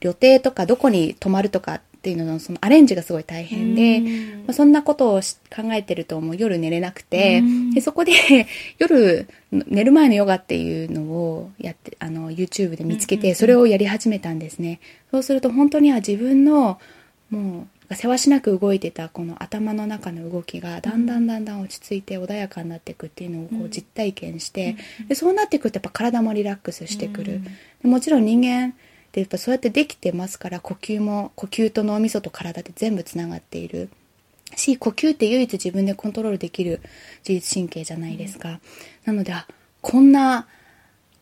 [SPEAKER 2] 旅程とかどこに泊まるとかっていうののそのアレンジがすごい大変で、
[SPEAKER 1] うん。
[SPEAKER 2] まあ、そんなことをし考えてるともう夜寝れなくて
[SPEAKER 1] うん。
[SPEAKER 2] でそこで 夜寝る前のヨガっていうのをやってあの YouTube で見つけてそれをやり始めたんですね。そうすると本当には自分のもうせわしなく動いてたこの頭の中の動きがだんだんだんだん落ち着いて穏やかになっていくっていうのをこ
[SPEAKER 1] う
[SPEAKER 2] 実体験して、でそうなっていくとやっぱ体もリラックスしてくる、もちろん人間ってやっぱそうやってできてますから呼吸も呼吸と脳みそと体って全部つながっている。し呼吸って唯一自分でコントロールできる自律神経じゃないですか、なのであこんなうん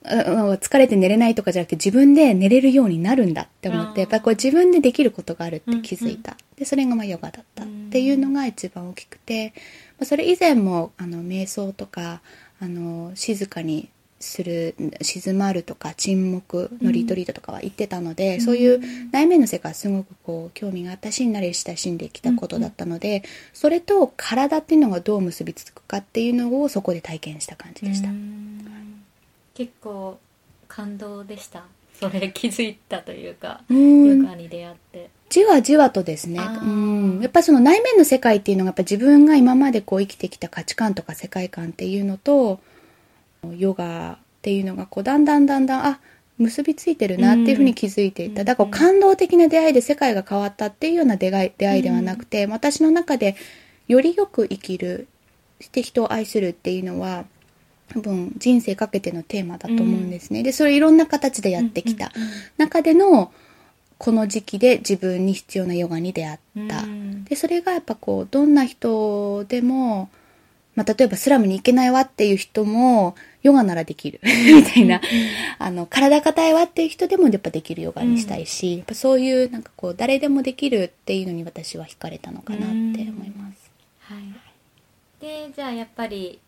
[SPEAKER 2] 疲れて寝れないとかじゃなくて自分で寝れるようになるんだって思ってやっぱりこう自分でできることがあるって気づいた、でそれがまあヨガだったっていうのが一番大きくて、まあ、それ以前もあの瞑想とかあの静かにする静まるとか沈黙のリトリートとかは行ってたので、そういう内面の世界はすごくこう興味があったし慣れ親しんできたことだったので、それと体っていうのがどう結びつくかっていうのをそこで体験した感じでした。
[SPEAKER 1] うん結構感動でした。それ気づいたというか
[SPEAKER 2] うん。
[SPEAKER 1] ヨガに出会って。
[SPEAKER 2] じわじわとですね、うん、やっぱりその内面の世界っていうのがやっぱ自分が今までこう生きてきた価値観とか世界観っていうのとヨガっていうのがこうだんだんだんだんあ結びついてるなっていうふうに気づいていた、
[SPEAKER 1] うん。
[SPEAKER 2] だから感動的な出会いで世界が変わったっていうような出会い出会いではなくて、私の中でよりよく生きるして人を愛するっていうのは多分人生かけてのテーマだと思うんですね、でそれいろんな形でやってきた、
[SPEAKER 1] うんうん
[SPEAKER 2] 中でのこの時期で自分に必要なヨガに出会った、
[SPEAKER 1] うん。
[SPEAKER 2] でそれがやっぱこうどんな人でも、まあ、例えばスラムに行けないわっていう人もヨガならできる。みたいな、あの体硬いわっていう人でもやっぱできるヨガにしたいし、やっぱそういうなんかこう誰でもできるっていうのに私は惹かれたのかなって思います。
[SPEAKER 1] はい。でじゃあやっぱり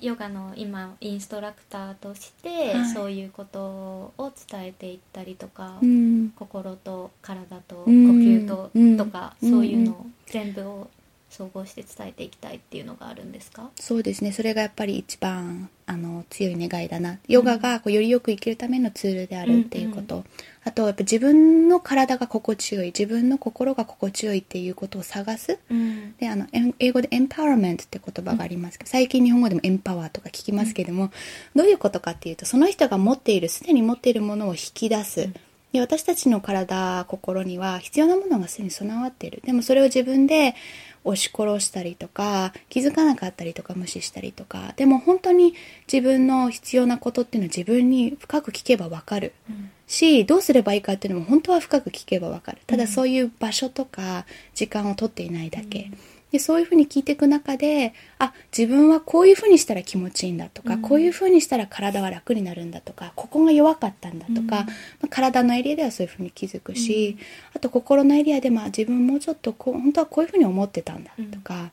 [SPEAKER 1] ヨガの今インストラクターとして、
[SPEAKER 2] はい。
[SPEAKER 1] そういうことを伝えていったりとか、
[SPEAKER 2] うん。
[SPEAKER 1] 心と体と呼
[SPEAKER 2] うん
[SPEAKER 1] 吸と、
[SPEAKER 2] うん。
[SPEAKER 1] とか
[SPEAKER 2] うん。
[SPEAKER 1] そういうのを全部を総合して伝えていきたいっていうのがあるんですか？
[SPEAKER 2] そうですね。それがやっぱり一番あの強い願いだな。ヨガがこうよりよく生きるためのツールであるっていうこと、あとやっぱ自分の体が心地よい自分の心が心地よいっていうことを探す。
[SPEAKER 1] うん。
[SPEAKER 2] であの英語でエンパワーメントって言葉がありますけど、最近日本語でもエンパワーとか聞きますけども、どういうことかっていうとその人が持っているすでに持っているものを引き出す、で私たちの体心には必要なものがすでに備わっている。でもそれを自分で押し殺したりとか気づかなかったりとか無視したりとか。でも本当に自分の必要なことっていうのは自分に深く聞けばわかる。
[SPEAKER 1] うん。
[SPEAKER 2] しどうすればいいかっていうのも本当は深く聞けばわかる。ただそういう場所とか時間を取っていないだけ、でそういうふうに聞いていく中であ自分はこういうふうにしたら気持ちいいんだとか、
[SPEAKER 1] うん。
[SPEAKER 2] こういうふうにしたら体は楽になるんだとかここが弱かったんだとか、
[SPEAKER 1] うん。
[SPEAKER 2] まあ、体のエリアではそういうふうに気づくし、あと心のエリアでまあ自分もうちょっとこう本当はこういうふうに思ってたんだとか、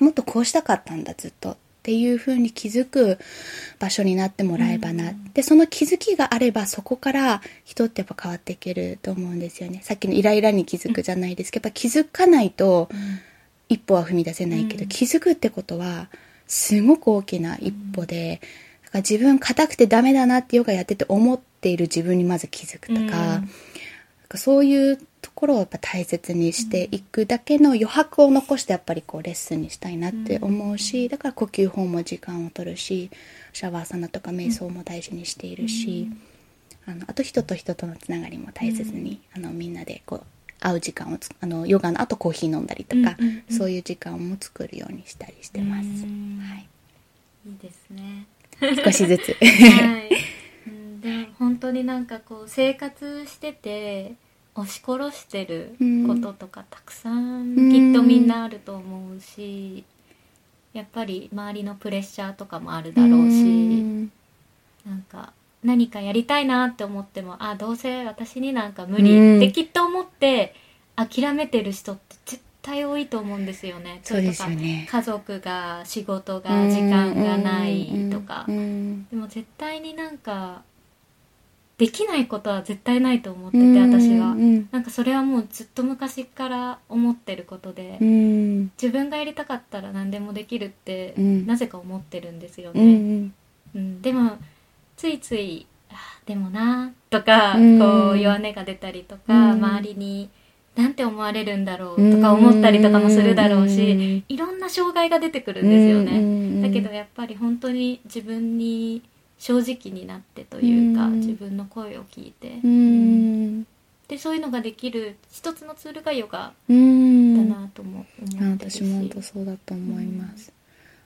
[SPEAKER 2] もっとこうしたかったんだずっとっていうふうに気づく場所になってもらえばな、
[SPEAKER 1] うん。
[SPEAKER 2] でその気づきがあればそこから人ってやっぱ変わっていけると思うんですよね。さっきのイライラに気づくじゃないですけどやっぱ気づかないと一歩は踏み出せないけど、
[SPEAKER 1] うん。
[SPEAKER 2] 気づくってことはすごく大きな一歩で、だから自分硬くてダメだなってヨガやってて思っている自分にまず気づくとか,、
[SPEAKER 1] うん。
[SPEAKER 2] なんかそういうところをやっぱ大切にしていくだけの余白を残してやっぱりこうレッスンにしたいなって思うし、だから呼吸法も時間を取るしシャワーサナとか瞑想も大事にしているし、あのあと人と人とのつながりも大切に、あのみんなでこう会う時間をつあのヨガの後コーヒー飲んだりとか、
[SPEAKER 1] うんうんうん。
[SPEAKER 2] そういう時間も作るようにしたりしてます。
[SPEAKER 1] うん。
[SPEAKER 2] はい。
[SPEAKER 1] いいですね。
[SPEAKER 2] 少しずつ。
[SPEAKER 1] はい、うん、でも本当になんかこう生活してて押し殺してることとかたくさんきっとみんなあると思うしやっぱり周りのプレッシャーとかもあるだろうしなんか何かやりたいなって思ってもあどうせ私になんか無理ってきっと思って諦めてる人って絶対多いと思うんですよね。
[SPEAKER 2] そうですよね。
[SPEAKER 1] 家族が仕事が時間がないとか。でも絶対になんかできないことは絶対ないと思って
[SPEAKER 2] うん。
[SPEAKER 1] て私は。
[SPEAKER 2] うん。
[SPEAKER 1] なんかそれはもうずっと昔から思ってることで
[SPEAKER 2] うん。
[SPEAKER 1] 自分がやりたかったら何でもできるって
[SPEAKER 2] うん。
[SPEAKER 1] なぜか思ってるんですよね、
[SPEAKER 2] ん。
[SPEAKER 1] うん、でもついついあでもなとか
[SPEAKER 2] うん。
[SPEAKER 1] こう弱音が出たりとか
[SPEAKER 2] うん。
[SPEAKER 1] 周りになんて思われるんだろうとか思ったりとかもするだろうしいろんな障害が出てくるんですよね。だけどやっぱり本当に自分に正直になってというか
[SPEAKER 2] うん。
[SPEAKER 1] 自分の声を聞いて。でそういうのができる一つのツールがヨガ
[SPEAKER 2] うん。
[SPEAKER 1] だなとも思ってるし。
[SPEAKER 2] 私も本当そうだと思います、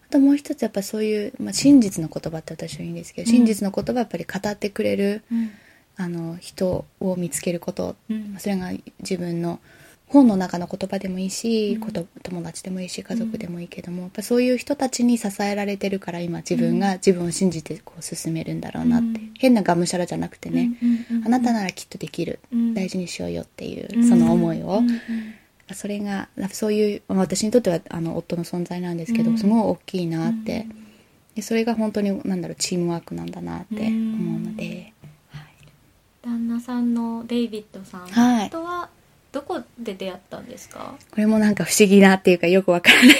[SPEAKER 2] あともう一つやっぱそういう、まあ、真実の言葉って私はいいんですけど、
[SPEAKER 1] うん。
[SPEAKER 2] 真実の言葉はやっぱり語ってくれる
[SPEAKER 1] うん。
[SPEAKER 2] あの人を見つけること。
[SPEAKER 1] うん。
[SPEAKER 2] それが自分の本の中の言葉でもいいし、友達でもいいし家族でもいいけども、やっぱそういう人たちに支えられてるから今自分が自分を信じてこう進めるんだろうなって、
[SPEAKER 1] うん。
[SPEAKER 2] 変ながむしゃらじゃなくてね、あなたならきっとできる、
[SPEAKER 1] うん。
[SPEAKER 2] 大事にしようよっていう
[SPEAKER 1] うん。
[SPEAKER 2] その思いを、それがそういうまあ私にとってはあの夫の存在なんですけど、
[SPEAKER 1] うん。
[SPEAKER 2] すごい大きいなって、でそれが本当になんだろうチームワークなんだなって思うので、
[SPEAKER 1] 旦那さんのデイビッドさん
[SPEAKER 2] はい。
[SPEAKER 1] とはどこで出会ったんですか？
[SPEAKER 2] これもなんか不思議なっていうかよくわからない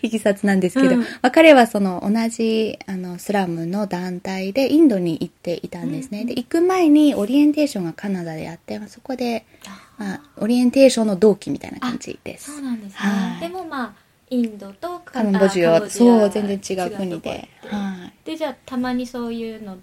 [SPEAKER 2] いきさつなんですけど、
[SPEAKER 1] うん。
[SPEAKER 2] まあ彼はその同じあのスラムの団体でインドに行っていたんですね、
[SPEAKER 1] うん
[SPEAKER 2] で行く前にオリエンテーションがカナダであって、まあそこで、まあ、オリエンテーションの同期みたいな感じです。
[SPEAKER 1] そうなんですね、
[SPEAKER 2] はい。
[SPEAKER 1] でもまあインドとカ
[SPEAKER 2] カンボジアそう全然違う国で。はい。
[SPEAKER 1] でじゃあたまにそういうの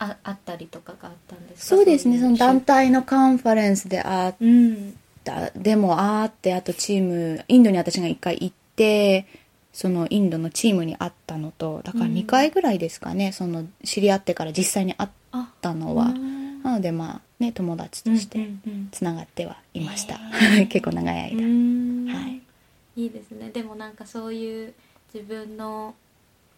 [SPEAKER 1] ああったりとかがあったんですか？
[SPEAKER 2] そうですね。
[SPEAKER 1] い
[SPEAKER 2] その団体のカンファレンスであっ
[SPEAKER 1] うん。
[SPEAKER 2] たでもあーってあとチームインドに私が1回行ってそのインドのチームに会ったのとだから
[SPEAKER 1] うん。
[SPEAKER 2] 2回ぐらいですかね、その知り合ってから実際に会っ
[SPEAKER 1] あ
[SPEAKER 2] たのは、
[SPEAKER 1] うん
[SPEAKER 2] なのでまあね友達として
[SPEAKER 1] うんうん。
[SPEAKER 2] つながってはいました、
[SPEAKER 1] へー。
[SPEAKER 2] 結構長い間、
[SPEAKER 1] うん。
[SPEAKER 2] はい。
[SPEAKER 1] いいですね。でもなんかそういう自分の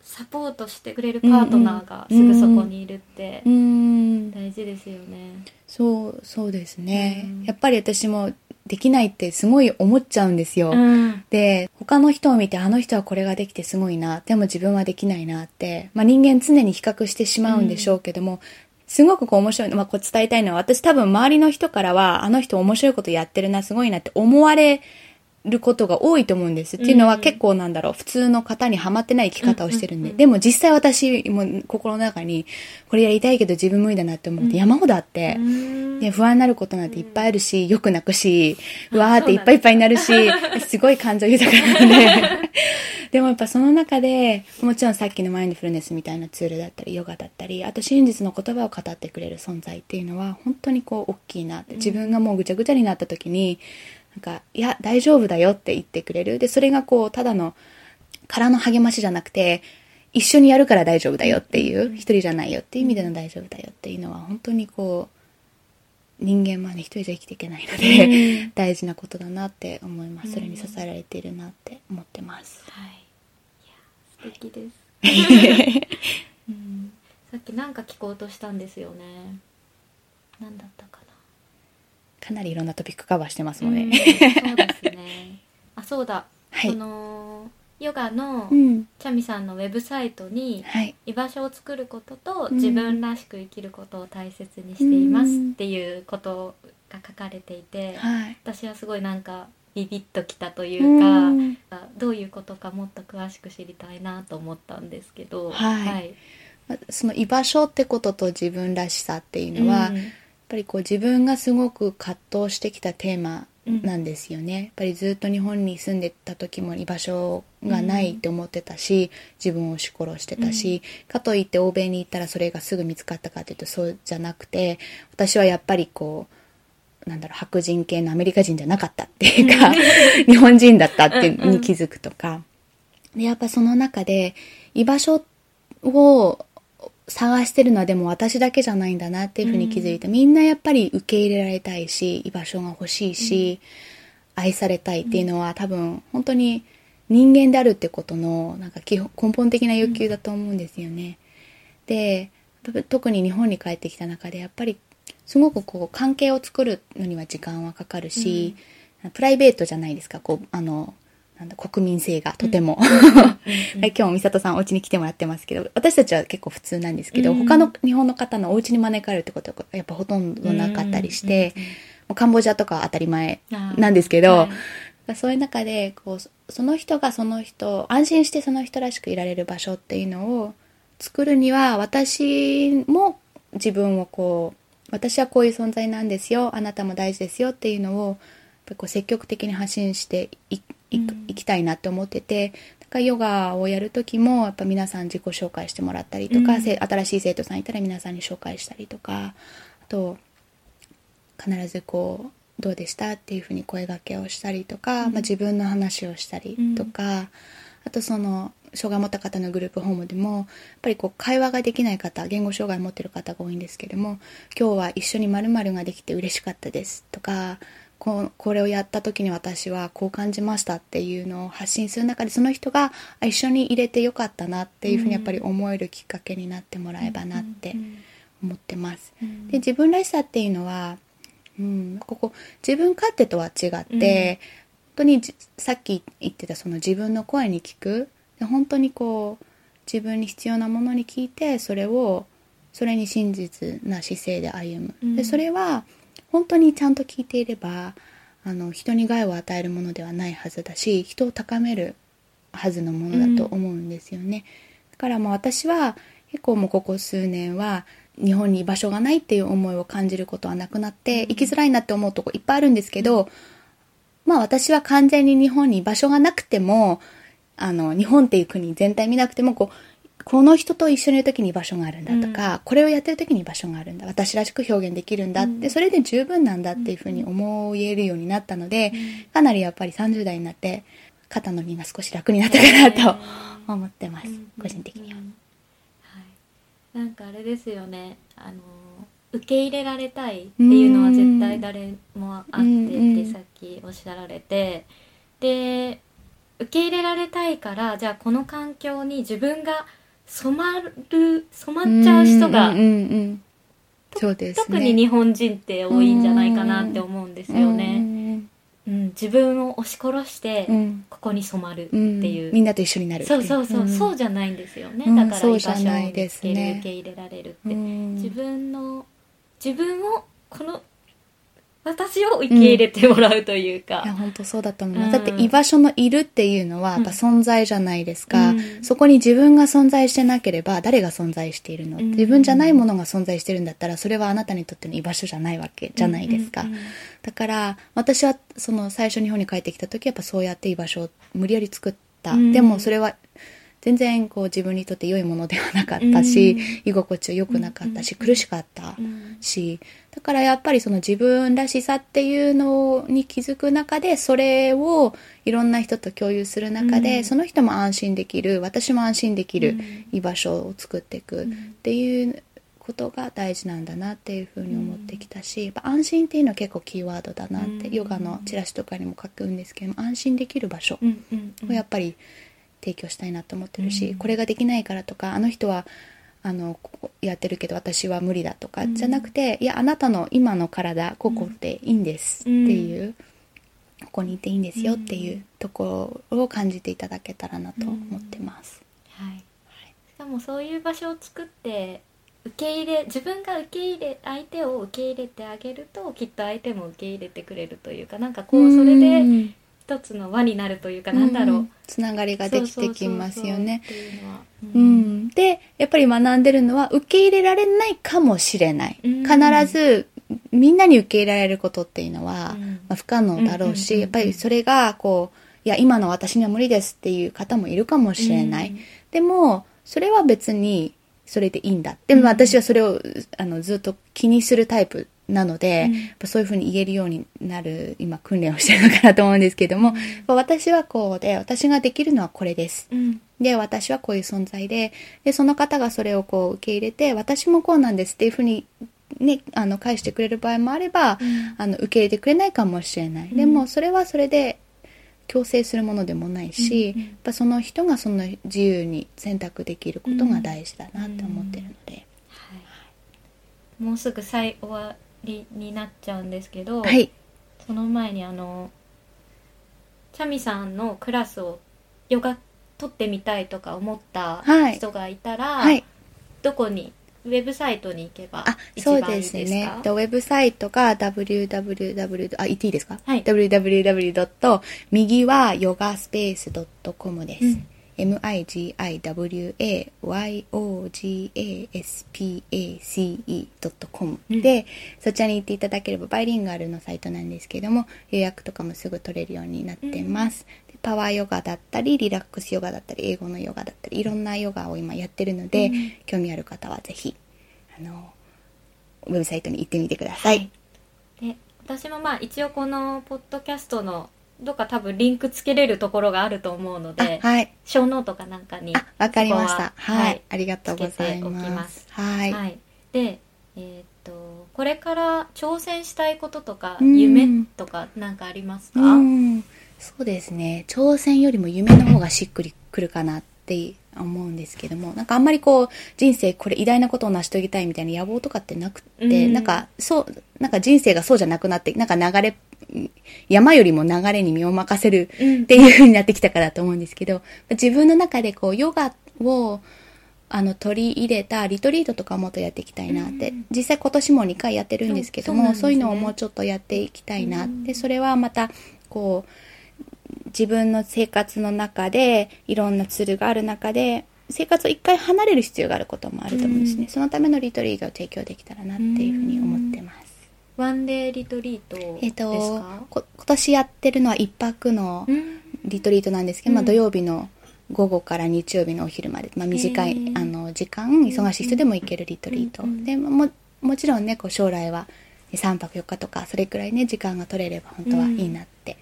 [SPEAKER 1] サポートしてくれるパートナーがすぐそこにいるって
[SPEAKER 2] うん。
[SPEAKER 1] 大事ですよね。
[SPEAKER 2] そうそうですね、
[SPEAKER 1] うん。
[SPEAKER 2] やっぱり私もできないってすごい思っちゃうんですよ、
[SPEAKER 1] うん。
[SPEAKER 2] で他の人を見てあの人はこれができてすごいな。でも自分はできないなって、まあ、人間常に比較してしまうんでしょうけども、すごくこう面白いの、まあ、こう伝えたいのは私多分周りの人からはあの人面白いことやってるなすごいなって思われることが多いと思うんです。っていうのは
[SPEAKER 1] うん
[SPEAKER 2] 結構なんだろう。普通の方にはまってない生き方をしてるんで、でも実際私も心の中にこれやりたいけど自分無理だなって思うって山ほどあって、
[SPEAKER 1] うん。
[SPEAKER 2] で不安になることなんていっぱいあるし、よく泣くし、
[SPEAKER 1] あ
[SPEAKER 2] うわーっていっぱいいっぱいになるし、す。ごい感情豊かなので。でもやっぱその中で、もちろんさっきのマインドフルネスみたいなツールだったり、ヨガだったり、あと真実の言葉を語ってくれる存在っていうのは、本当にこう、大きいなって。自分がもうぐちゃぐちゃになった時に、なんか、いや、大丈夫だよって言ってくれる。で、それがこう、ただの空の励ましじゃなくて、一緒にやるから大丈夫だよっていう、一人じゃないよっていう意味での大丈夫だよっていうのは、本当にこう、人間はね、一人じゃ生きていけないので、
[SPEAKER 1] うん。
[SPEAKER 2] 大事なことだなって思います。
[SPEAKER 1] うん。
[SPEAKER 2] それに支えられているなって思ってます。
[SPEAKER 1] はい。いや素敵です、うん、さっきなんか聞こうとしたんですよね。何だったか
[SPEAKER 2] かなりいろんなトピックカバーしてます
[SPEAKER 1] な、
[SPEAKER 2] ので。
[SPEAKER 1] うんそうですね。あそうだ、
[SPEAKER 2] はい。
[SPEAKER 1] そのヨガの
[SPEAKER 2] うん。
[SPEAKER 1] チャミさんのウェブサイトに
[SPEAKER 2] はい。
[SPEAKER 1] 居場所を作ることと
[SPEAKER 2] うん。
[SPEAKER 1] 自分らしく生きることを大切にしていますっていうことが書かれていて、
[SPEAKER 2] はい。
[SPEAKER 1] 私はすごいなんかビビッときたというか、
[SPEAKER 2] うん。
[SPEAKER 1] どういうことかもっと詳しく知りたいなと思ったんですけど
[SPEAKER 2] はい。まその居場所ってことと自分らしさっていうのは、
[SPEAKER 1] うん
[SPEAKER 2] ぱりこう自分がすごく葛藤してきたテーマなんですよね、やっぱりずっと日本に住んでた時も居場所がないって思ってたし、自分を押し殺してたし、かといって欧米に行ったらそれがすぐ見つかったかというとそうじゃなくて私はやっぱりこうなんだろう白人系のアメリカ人じゃなかったっていうか 日本人だったっていうのに気づくとか。でやっぱその中で居場所を探してるのはでも私だけじゃないんだなっていうふうに気づいて、みんなやっぱり受け入れられたいし、居場所が欲しいし、愛されたいっていうのは多分本当に人間であるってことのなんか基本根本的な欲求だと思うんですよね。で、特に日本に帰ってきた中でやっぱりすごくこう関係を作るのには時間はかかるし、プライベートじゃないですか、こう、あの、なんだ、国民性がとても。今日も美里さんお家に来てもらってますけど、私たちは結構普通なんですけど、他の日本の方のお家に招かれるってことはやっぱほとんどなかったりして、カンボジアとかは当たり前なんですけど、はい、そういう中で、こう、その人がその人、安心してその人らしくいられる場所っていうのを作るには、私も自分をこう、私はこういう存在なんですよ、あなたも大事ですよっていうのを、こう積極的に発信していいきたいなって思ってて、だからヨガをやる時も、やっぱ皆さん自己紹介してもらったりとか、うん、新しい生徒さんいたら皆さんに紹介したりとか、あと、必ずこう、どうでしたっていうふうに声がけをしたりとか、うん、まあ、自分の話をしたりとか、うん、あとその、障害を持った方のグループホームでも、やっぱりこう会話ができない方、言語障害を持ってる方が多いんですけども、今日は一緒に〇〇ができて嬉しかったですとか、ここれをやった時に私はこう感じましたっていうのを発信する中でその人が一緒に入れてよかったなっていうふうにやっぱり思えるきっかけになってもらえばなって思ってます。で自分らしさっていうのは、うん、ここ自分勝手とは違って、うん、本当にさっき言ってたその自分の声に聞く。で本当にこう自分に必要なものに聞いてそれをそれに真実な姿勢で歩む。でそれは本当にちゃんと聞いていればあの人に害を与えるものではないはずだし人を高めるはずのものだと思うんですよね、だからもう私は結構もうここ数年は日本に居場所がないっていう思いを感じることはなくなって生きづらいなって思うとこいっぱいあるんですけどまあ私は完全に日本に居場所がなくてもあの日本っていう国全体見なくてもこうこの人と一緒にいる時に場所があるんだとか、うん、これをやってる時に場所があるんだ私らしく表現できるんだって、うん、それで十分なんだっていうふうに思えるようになったので、うん、かなりやっぱり30代になって肩の荷が少し楽になったかなと思ってます、個人的には、はい、
[SPEAKER 1] なんかあれですよね。あの受け入れられたいっていうのは絶対誰もあってってさっきおっしゃられて。で受け入れられたいからじゃあこの環境に自分が染まる染まっちゃう人が、
[SPEAKER 2] そうです、
[SPEAKER 1] 特に日本人って多いんじゃないかなって思うんですよね。うん、自分を押し殺してここに染まるっていう、
[SPEAKER 2] うん、みんなと一緒になる
[SPEAKER 1] そうそうそう、うん、そうじゃないんですよね。だから居場所を見つける、ね、受け入れられるって、自分の自分をこの私を受け入れてもらうというか。
[SPEAKER 2] うん、いや、本当そうだと思います。うん、だって居場所のいるっていうのは、やっぱ存在じゃないですか、うん、そこに自分が存在してなければ、誰が存在しているの、自分じゃないものが存在してるんだったら、それはあなたにとっての居場所じゃないわけじゃないですか。だから、私は、その最初日本に帰ってきた時、やっぱそうやって居場所を無理やり作った。でも、それは、全然こう自分にとって良いものではなかったし、居心地は良くなかったし、苦しかったし、だからやっぱりその自分らしさっていうのに気づく中で、それをいろんな人と共有する中で、その人も安心できる、私も安心できる居場所を作っていくっていうことが大事なんだなっていうふうに思ってきたし、やっぱ安心っていうのは結構キーワードだなって、ヨガのチラシとかにも書くんですけども、安心できる場所をやっぱり、提供したいなと思ってるし、うん、これができないからとかあの人はあのやってるけど私は無理だとか、じゃなくていやあなたの今の体ここでいいんですっていう、ここにいていいんですよっていうところを感じていただけたらなと思ってます。
[SPEAKER 1] はい、しかもそういう場所を作って受け入れ自分が受け入れ相手を受け入れてあげるときっと相手も受け入れてくれるというかなんかこうそれで一つの輪になるというかなんだろう、うん、
[SPEAKER 2] つながりができてきますよね。うん、でやっぱり学んでるのは受け入れられないかもしれない、うん、必ずみんなに受け入れられることっていうのは、まあ、不可能だろうし、やっぱりそれがこういや今の私には無理ですっていう方もいるかもしれない、でもそれは別にそれでいいんだ。でも私はそれをあのずっと気にするタイプなので、うん、そういうふうに言えるようになる今訓練をしてるのかなと思うんですけども、うん、私はこうで私ができるのはこれです、うん、で、私はこういう存在で、で、その方がそれをこう受け入れて、私もこうなんですっていうふうに、ね、あの、返してくれる場合もあれば、
[SPEAKER 1] うん。
[SPEAKER 2] あの、受け入れてくれないかもしれない。でも、それはそれで、強制するものでもないし、やっぱその人がその自由に選択できることが大事だなって思ってるので。
[SPEAKER 1] はい、もうすぐ最終わりになっちゃうんですけど、
[SPEAKER 2] はい。
[SPEAKER 1] その前にあのチャミさんのクラスをヨガ取ってみたいとか思った
[SPEAKER 2] はい
[SPEAKER 1] 人がいたら、
[SPEAKER 2] はい。
[SPEAKER 1] どこにウェブサイトに行けば
[SPEAKER 2] あ、
[SPEAKER 1] 一
[SPEAKER 2] そう
[SPEAKER 1] 番いいですか？
[SPEAKER 2] ですね。でウェブサイトが www、あ、言っていいですか？
[SPEAKER 1] はい
[SPEAKER 2] www. 右はヨガスペース .com です。
[SPEAKER 1] うんん。
[SPEAKER 2] で、そちらに行っていただければバイリンガルのサイトなんですけども予約とかもすぐ取れるようになってます、でパワーヨガだったりリラックスヨガだったり英語のヨガだったりいろんなヨガを今やってるので、
[SPEAKER 1] うん。
[SPEAKER 2] 興味ある方はぜひあのウェブサイトに行ってみてください、
[SPEAKER 1] で私もまあ一応このポッドキャストのどっか多分リンクつけれるところがあると思うので、
[SPEAKER 2] あはい。
[SPEAKER 1] ショーノートかなんかに
[SPEAKER 2] あわかりました。
[SPEAKER 1] そこは
[SPEAKER 2] はい、ありがとうござい
[SPEAKER 1] つけておき
[SPEAKER 2] ま
[SPEAKER 1] ます
[SPEAKER 2] す。はい、
[SPEAKER 1] はい、でえーっとこれから挑戦したいこととか
[SPEAKER 2] うん。
[SPEAKER 1] 夢とかなんかありますか、
[SPEAKER 2] うん、そうですね。挑戦よりも夢の方がしっくりくるかなって思うんですけどもなんかあんまりこう人生これ偉大なことを成し遂げたいみたいな野望とかってなくって、
[SPEAKER 1] うん。
[SPEAKER 2] なんかそうなんか人生がそうじゃなくなってなんか流れ山よりも流れに身を任せる
[SPEAKER 1] うん
[SPEAKER 2] っていう風になってきたからと思うんですけど自分の中でこうヨガをあの取り入れたリトリートとかもっとやっていきたいなって、
[SPEAKER 1] うん。
[SPEAKER 2] 実際今年も2回やってるんですけどもそう,、
[SPEAKER 1] ね。
[SPEAKER 2] いうのをもうちょっとやっていきたいな、
[SPEAKER 1] うん。
[SPEAKER 2] でそれはまたこう自分の生活の中でいろんなツールがある中で生活を一回離れる必要があることもあると思うんですね、
[SPEAKER 1] うん。
[SPEAKER 2] そのためのリトリートを提供できたらなっていうふうに思ってます、
[SPEAKER 1] ワンデーリトリートですか、
[SPEAKER 2] えっ、とこ今年やってるのは一泊の
[SPEAKER 1] うん。
[SPEAKER 2] リトリートなんですけど、まあ、
[SPEAKER 1] うん
[SPEAKER 2] 土曜日の午後から日曜日のお昼まで、まあ、短い、あの時間忙しい人でも行けるリトリート、
[SPEAKER 1] うんうん
[SPEAKER 2] でももちろんねこう将来は3泊4日とかそれくらいね時間が取れれば本当はいいなって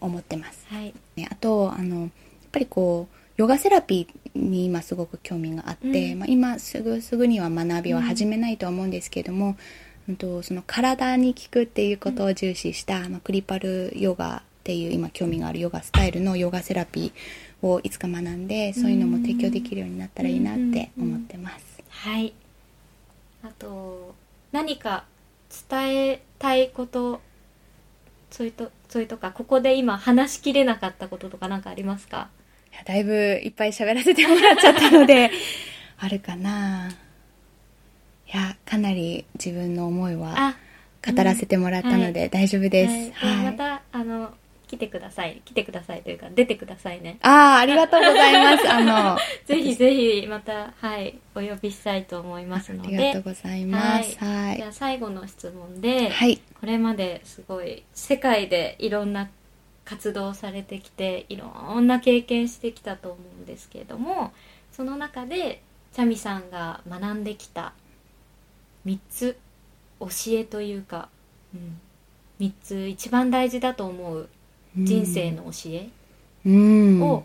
[SPEAKER 2] 思ってます、
[SPEAKER 1] はい。
[SPEAKER 2] ね、あとあのやっぱりこうヨガセラピーに今すごく興味があって、
[SPEAKER 1] うん。
[SPEAKER 2] まあ、今すぐすぐには学びは始めないとは思うんですけれども、うんとその体に効くっていうことを重視した、あのクリパルヨガっていう今興味があるヨガスタイルのヨガセラピーをいつか学んでそういうのも提供できるようになったらいいなって思ってます。
[SPEAKER 1] はい。あと何か伝えたいことそういうとそういうとかここで今話しきれなかったこととか何かありますか？
[SPEAKER 2] いやだいぶいっぱい喋らせてもらっちゃったので あるかないやかなり自分の思いは
[SPEAKER 1] あ
[SPEAKER 2] 語らせてもらったので大丈夫です、
[SPEAKER 1] はい
[SPEAKER 2] はい。
[SPEAKER 1] またあの来てください。来てくださいというか出てくださいね。
[SPEAKER 2] ああありがとうございます。あのあ
[SPEAKER 1] ぜひぜひまたはいお呼びしたいと思いますので。
[SPEAKER 2] りがとうございます。はい。
[SPEAKER 1] じゃあ最後の質問で、
[SPEAKER 2] はい。
[SPEAKER 1] これまですごい世界でいろんな活動をされてきていろんな経験してきたと思うんですけれどもその中でチャミさんが学んできた3つ教えというか、うん、3つ一番大事だと思う人生の教え
[SPEAKER 2] うん。
[SPEAKER 1] を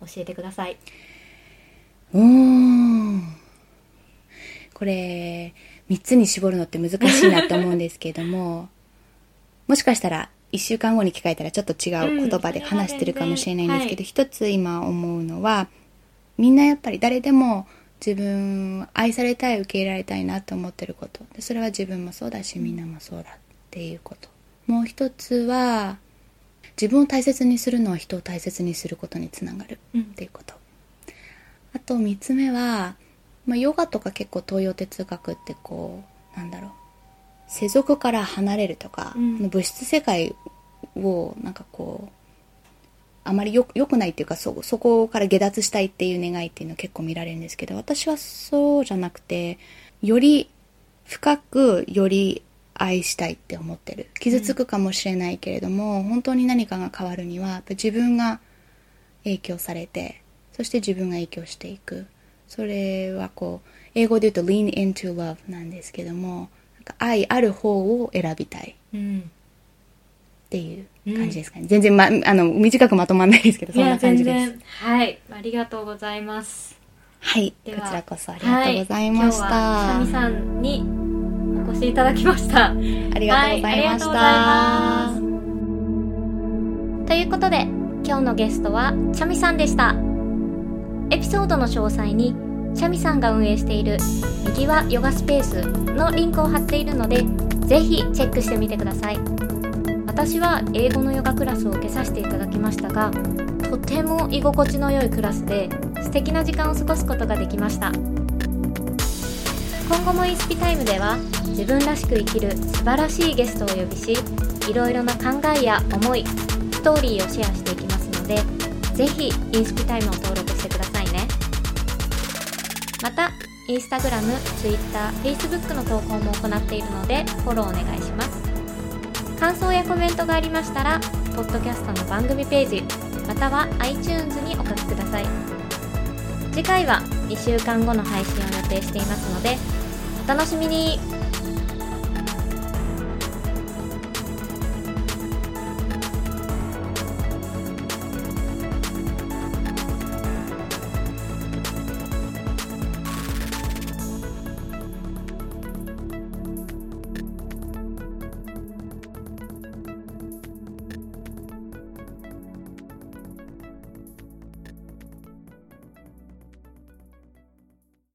[SPEAKER 1] 教えてください。
[SPEAKER 2] おーこれ3つに絞るのって難しいなと思うんですけども もしかしたら1週間後に聞かれたらちょっと違う言葉で話してるかもしれないんですけど、
[SPEAKER 1] うん
[SPEAKER 2] 一つ今思うのはみんなやっぱり誰でも自分愛されたい受け入れられたいなと思ってること。でそれは自分もそうだしみんなもそうだっていうこと。もう一つは自分を大切にするのは人を大切にすることにつながる
[SPEAKER 1] うん。
[SPEAKER 2] っていうこと。あと3つ目は、まあ、ヨガとか結構東洋哲学ってこうなんだろう。世俗から離れるとか、
[SPEAKER 1] うん。
[SPEAKER 2] 物質世界をなんかこうあまりよよくないっていうかそそこから下脱したいっていう願いっていうの結構見られるんですけど私はそうじゃなくてより深くより愛したいって思ってる。傷つくかもしれないけれども、本当に何かが変わるには自分が影響されてそして自分が影響していく。それはこう英語で言うと lean into love なんですけどもなんか愛ある方を選びたい。
[SPEAKER 1] うん
[SPEAKER 2] っていう感じですかね。全然ま、あの、短くまとまんないですけど、そんな感じです。
[SPEAKER 1] はい。ありがとうございます。
[SPEAKER 2] はい。こ
[SPEAKER 1] では
[SPEAKER 2] ちらこそありがとうございました。
[SPEAKER 1] はい、今さんにお越しいただきました。
[SPEAKER 2] ありがとうございました。
[SPEAKER 1] ということで、今日のゲストはチャミさんでした。エピソードの詳細に、チャミさんが運営している右はヨガスペースのリンクを貼っているので、ぜひチェックしてみてください。私は英語のヨガクラスを受けさせていただきましたが、とても居心地の良いクラスで素敵な時間を過ごすことができました。今後もインスピタイムでは自分らしく生きる素晴らしいゲストをお呼びしいろいろな考えや思いストーリーをシェアしていきますのでぜひインスピタイムを登録してくださいねまたインスタグラム、ツイッター、フェイスブックの投稿も行っているのでフォローお願いします感想やコメントがありましたらポッドキャストの番組ページまたは iTunes にお書きください。次回は2週間後の配信を予定していますのでお楽しみに。